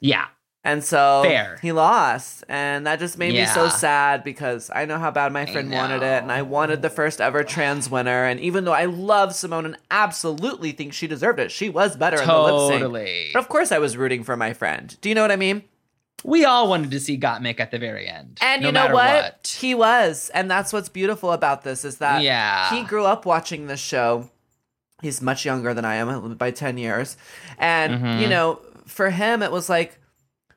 S3: yeah.
S4: And so
S3: Fair.
S4: he lost. And that just made me so sad because I know how bad my friend wanted it. And I wanted the first ever trans winner. And even though I love Simone and absolutely think she deserved it, she was better in the lip sync.
S3: Totally.
S4: But of course I was rooting for my friend. Do you know what I mean?
S3: We all wanted to see Gottmik at the very end.
S4: And
S3: no
S4: you know
S3: matter
S4: what? He was. And that's what's beautiful about this is that
S3: Yeah.
S4: he grew up watching this show. He's much younger than I am by 10 years. And,
S3: Mhm.
S4: you know, for him, it was like,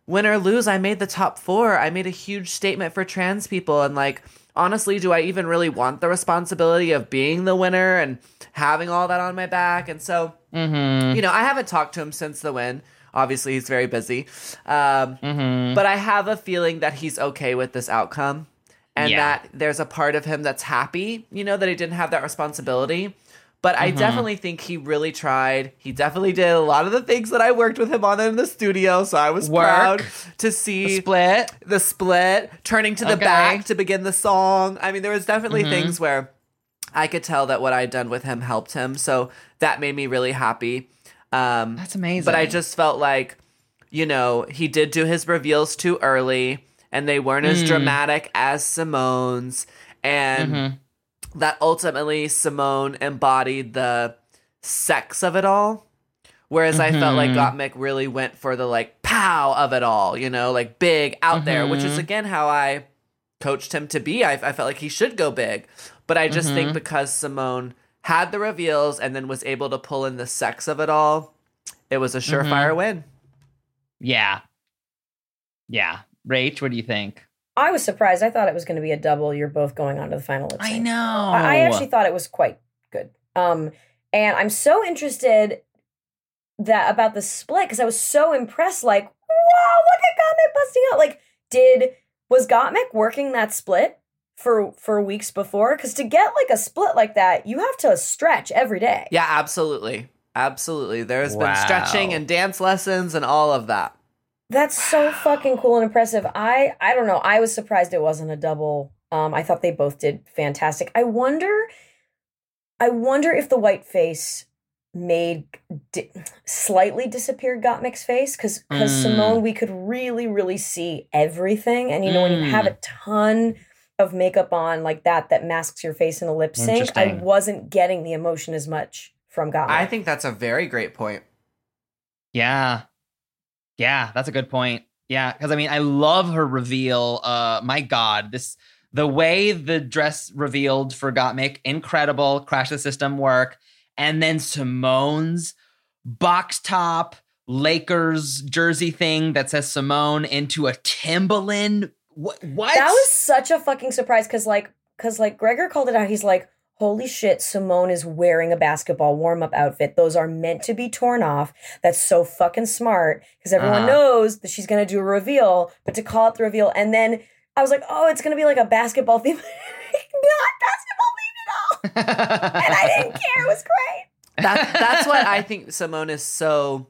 S4: win or lose, I made the top four. I made a huge statement for trans people. And, like, honestly, do I even really want the responsibility of being the winner and having all that on my back? And so,
S3: Mm-hmm.
S4: you know, I haven't talked to him since the win. Obviously, he's very busy. Um,
S3: Mm-hmm.
S4: but I have a feeling that he's okay with this outcome and
S3: Yeah.
S4: that there's a part of him that's happy, you know, that he didn't have that responsibility. But I
S3: Mhm.
S4: definitely think he really tried. He definitely did a lot of the things that I worked with him on in the studio. So I was
S3: Work.
S4: proud to see
S3: Split.
S4: the split, turning to the
S3: Okay.
S4: back to begin the song. I mean, there was definitely
S3: Mhm.
S4: things where I could tell that what I'd done with him helped him. So that made me really happy. Um,
S3: That's amazing.
S4: but I just felt like, you know, he did do his reveals too early and they weren't as
S3: Mm.
S4: dramatic as Simone's. And
S3: Mhm.
S4: That ultimately Simone embodied the sex of it all. Whereas I felt like
S3: Mhm.
S4: Gottmik really went for the like pow of it all, you know, like big out there, which is
S3: Mhm.
S4: again how I coached him to be. I, I felt like he should go big. But I just think
S3: Mhm.
S4: because Simone had the reveals and then was able to pull in the sex of it all, it was a surefire
S3: Mhm.
S4: win.
S3: Yeah. Yeah. Rach, what do you think?
S5: I was surprised. I thought it was going to be a double. You're both going on to the final lip
S3: I know.
S5: I, I actually thought it was quite good. Um, and I'm so interested that about the split because I was so impressed. Like, wow, look at Gottmik busting out. Like, did was Gottmik working that split for for weeks before? Because to get like a split like that, you have to stretch every day.
S4: Yeah, absolutely. Absolutely. There's been stretching and dance lessons and all of that.
S5: That's so fucking cool and impressive. I I don't know. I was surprised it wasn't a double. Um, I thought they both did fantastic. I wonder, I wonder if the white face made di- slightly disappeared Gottmik's face because because
S3: Mm.
S5: Simone we could really really see everything and you know when you have
S3: Mm.
S5: a ton of makeup on like that that masks your face in a lip sync I wasn't getting the emotion as much from Gottmik.
S4: I think that's a very great point.
S3: Yeah. Yeah, that's a good point. Yeah, because I mean, I love her reveal. Uh, my God, this the way the dress revealed for Gottmik, incredible. Crash the system work, and then Simone's box top Lakers jersey thing that says Simone into a Timberland. What? What?
S5: That was such a fucking surprise because like because like Gregor called it out. He's like, holy shit, Simone is wearing a basketball warm up outfit. Those are meant to be torn off. That's so fucking smart because everyone
S3: Uh-huh.
S5: knows that she's gonna do a reveal, but to call it the reveal and then I was like, oh, it's gonna be like a basketball theme, (laughs) not basketball theme at all. And I didn't (laughs) care. It was great.
S4: That, that's what I think Simone is so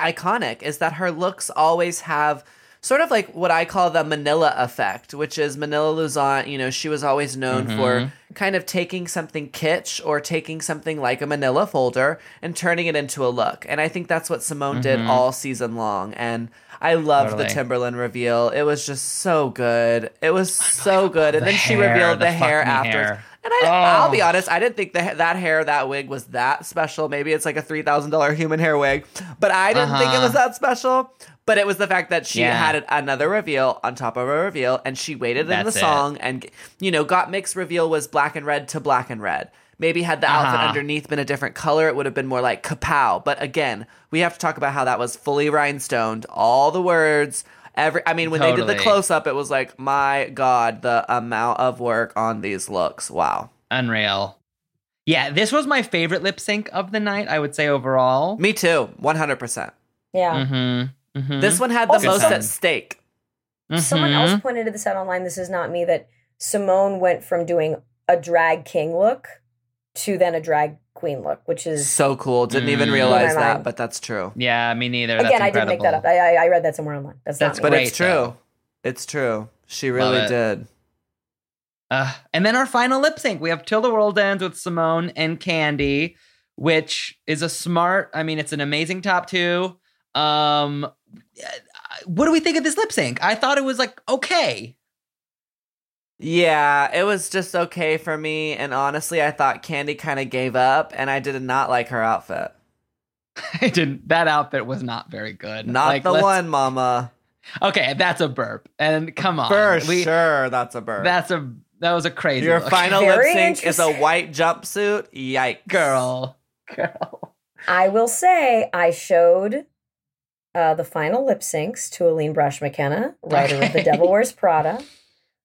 S4: iconic is that her looks always have sort of like what I call the Manila effect, which is Manila Luzon, you know, she was always known
S3: Mhm.
S4: for kind of taking something kitsch or taking something like a Manila folder and turning it into a look. And I think that's what Simone did
S3: Mhm.
S4: all season long. And I loved
S3: Totally.
S4: the Timberland reveal. It was just so good. It was so good. And
S3: The
S4: then she revealed the,
S3: the
S4: hair after.
S3: hair.
S4: And I, I'll
S3: Oh.
S4: be honest, I didn't think that that hair, that wig was that special. Maybe it's like a three thousand dollar human hair wig, but I didn't think it was
S3: Uh-huh.
S4: that special. But it was the fact that she
S3: Yeah.
S4: had another reveal on top of a reveal, and she waited in the
S3: That's it.
S4: song, and you know, Gottmik's reveal was black and red to black and red. Maybe had the outfit
S3: Uh-huh.
S4: underneath been a different color, it would have been more like kapow. But again, we have to talk about how that was fully rhinestoned. All the words, every. I mean, when they did the close up, it was like, my god, the amount of work on these looks. Wow.
S3: unreal. Yeah, this was my favorite lip sync of the night. I would say overall.
S4: Me too, one hundred percent.
S5: Yeah.
S3: Mm-hmm. mm-hmm.
S4: This one had the
S5: Also,
S4: most
S5: some-
S4: at stake.
S5: Someone
S3: Mm-hmm.
S5: else pointed to this out online. This is not me. That Simone went from doing a drag king look to then a drag queen look, which is
S4: So cool. Didn't even
S3: Mm.
S4: realize that, but that's true.
S3: Yeah, me neither.
S5: again.
S3: That's
S5: I didn't make that up. I, I I read that somewhere online. That's,
S3: That's
S5: not
S4: But
S5: me.
S3: Great,
S4: it's true.
S3: though.
S4: It's true. She really
S3: it.
S4: did.
S3: Uh, and then our final lip sync, we have Till the World Ends with Simone and Kandy, which is a smart. I mean, it's an amazing top two. Um, what do we think of this lip sync? I thought it was like okay.
S4: Yeah, it was just okay for me. And honestly, I thought Kandy kind of gave up, and I did not like her outfit. (laughs)
S3: I didn't. That outfit was not very good.
S4: Not
S3: Like,
S4: the one, Mama.
S3: Okay, that's a burp. And come on,
S4: For
S3: we-
S4: sure, that's a burp.
S3: That's a that was a crazy.
S4: Your
S3: look.
S4: final lip sync is a white jumpsuit. Yikes.
S3: girl, girl.
S5: I will say I showed uh, the final lip syncs to Aline Brosh McKenna, writer of The Devil Wears Prada,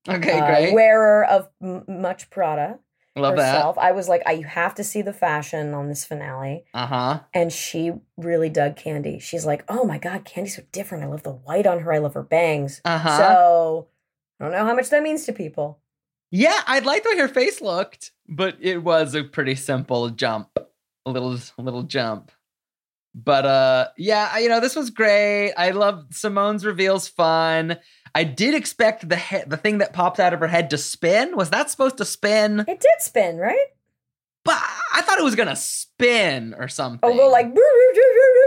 S3: Okay,
S5: uh,
S3: great.
S5: wearer of m- much Prada
S3: Love
S5: herself. I was like, I, you have to see the fashion on this finale.
S3: Uh huh.
S5: And she really dug Kandy. She's like, oh my God, Kandy's so different. I love the white on her. I love her bangs.
S3: Uh huh.
S5: So I don't know how much that means to people.
S3: Yeah, I liked the way her face looked. but it was a pretty simple jump, a little a little jump. But uh, yeah, I- you know, this was great. I love Simone's reveals. Fun. I did expect the he- the thing that popped out of her head to spin. Was that supposed to spin?
S5: It did spin, right?
S3: But I thought it was gonna spin or something.
S5: Oh, well, like.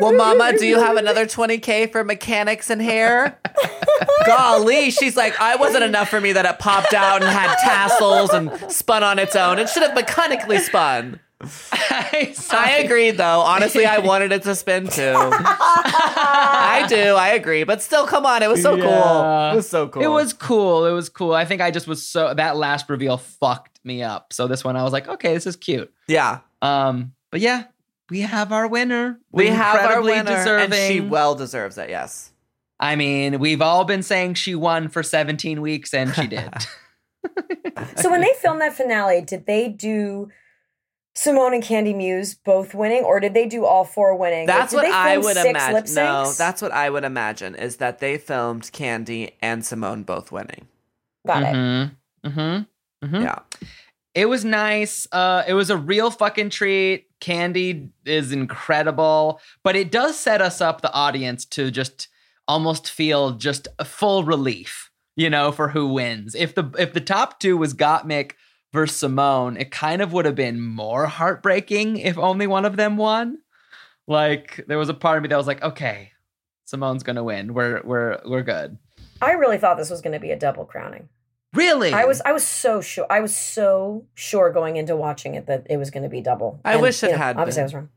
S4: Well, Mama, do you have another 20K for mechanics and hair? (laughs) Golly, she's like, I wasn't enough for me that it popped out and had tassels and spun on its own. It should have mechanically spun. (laughs)
S3: I,
S4: I agreed, though. Honestly, I wanted it to spin too. (laughs) I do. I agree. But still, come on. It was so cool. It was so cool.
S3: It was cool. It was cool. I think I just was so that last reveal fucked me up. So this one I was like, okay, this is cute.
S4: Yeah.
S3: Um, but yeah, we have our winner.
S4: We have our winner,
S3: deserving.
S4: and she well deserves it. Yes.
S3: I mean, we've all been saying she won for 17 weeks, and she did. (laughs)
S5: So when they filmed that finale, did they do Simone and Kandy Muse both winning, or did they do all four winning?
S4: That's
S5: did
S4: what I would imagine. No, that's what I would imagine is that they filmed Kandy and Simone both winning.
S5: got it.
S3: Mm-hmm. Mm-hmm. Mm-hmm.
S4: Yeah.
S3: It was nice. Uh, it was a real fucking treat. Kandy is incredible, but it does set us up, the audience, to just almost feel just a full relief, you know, for who wins. If the if the top two was Gottmik versus Simone, it kind of would have been more heartbreaking if only one of them won. Like there was a part of me that was like, okay, Simone's gonna win. We're we're we're good.
S5: I really thought this was going to be a double crowning.
S3: Really?
S5: I was I was so sure. I was so sure going into watching it that it was going to be double.
S4: I
S5: And,
S4: wish it
S5: you know,
S4: had
S5: Obviously,
S4: been.
S5: I was wrong.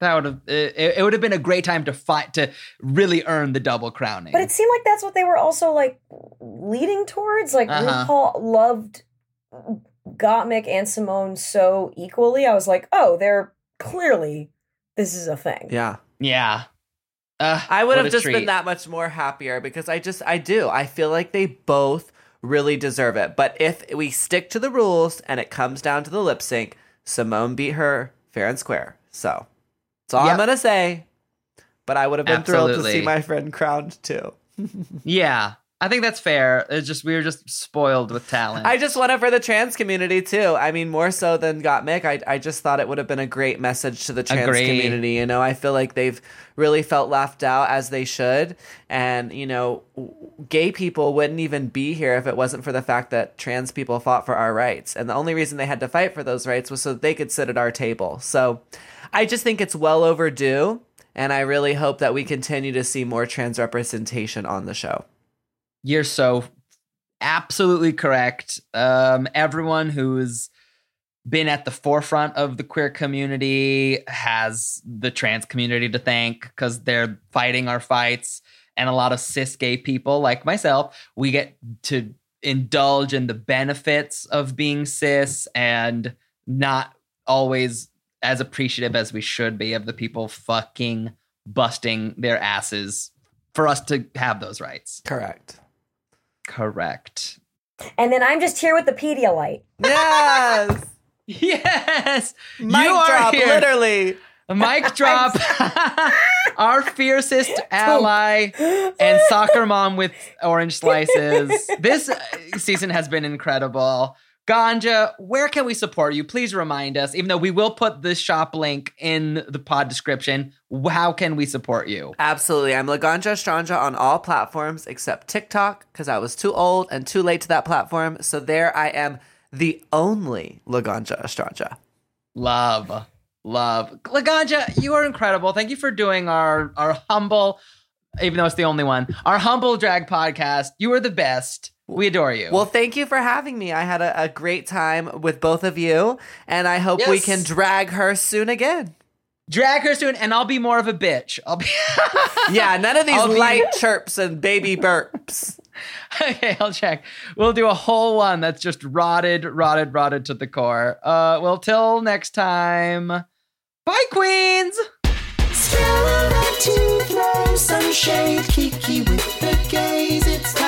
S3: That would have it, it would have been a great time to fight to really earn the double crowning.
S5: But it seemed like that's what they were also like leading towards. Like
S3: Uh-huh.
S5: RuPaul loved Gottmik and Simone so equally. I was like, oh, they're clearly this is a thing.
S4: Yeah.
S3: yeah. Uh,
S4: I would have just
S3: treat.
S4: been that much more happier because I just I do. I feel like they both really deserve it. But if we stick to the rules and it comes down to the lip sync, Simone beat her fair and square. So that's all I'm gonna say. But I would have been thrilled to see my friend crowned too. (laughs)
S3: Yeah, I think that's fair. It's just we were just spoiled with talent.
S4: I just want it for the trans community too. I mean, more so than Gottmik. I, I just thought it would have been a great message to the trans
S3: Agree.
S4: community. You know, I feel like they've really felt left out as they should. And, you know, gay people wouldn't even be here if it wasn't for the fact that trans people fought for our rights. And the only reason they had to fight for those rights was so they could sit at our table. So I just think it's well overdue. And I really hope that we continue to see more trans representation on the show.
S3: You're so absolutely correct. Um, everyone who's been at the forefront of the queer community has the trans community to thank because they're fighting our fights. And a lot of cis gay people like myself, we get to indulge in the benefits of being cis and not always as appreciative as we should be of the people fucking busting their asses for us to have those rights.
S4: Correct.
S3: Correct.
S5: And then I'm just here with the Pedialyte.
S4: Yes. (laughs)
S3: Yes.
S4: Mic
S3: you are
S4: drop,
S3: here.
S4: literally.
S3: A mic (laughs) drop. (laughs) Our fiercest ally and soccer mom with orange slices. This uh, season has been incredible. Ganja, where can we support you? Please remind us, even though we will put the shop link in the pod description. How can we support you?
S4: Absolutely. I'm Laganja Estranja on all platforms except TikTok because I was too old and too late to that platform. So there I am, the only Laganja Estranja.
S3: Love, love. Laganja, you are incredible. Thank you for doing our our humble, even though it's the only one, our humble drag podcast. You are the best. We adore you.
S4: Well, thank you for having me. I had a, a great time with both of you, and I hope we can drag her soon again.
S3: drag her soon, and I'll be more of a bitch. I'll be (laughs)
S4: Yeah, none of these
S3: I'll be-
S4: light chirps and baby burps. (laughs)
S3: okay. I'll check. We'll do a whole one that's just rotted, rotted, rotted to the core. Uh, well, till next time. Bye, queens.
S2: Strava to throw some shade, Kiki with the gaze. It's time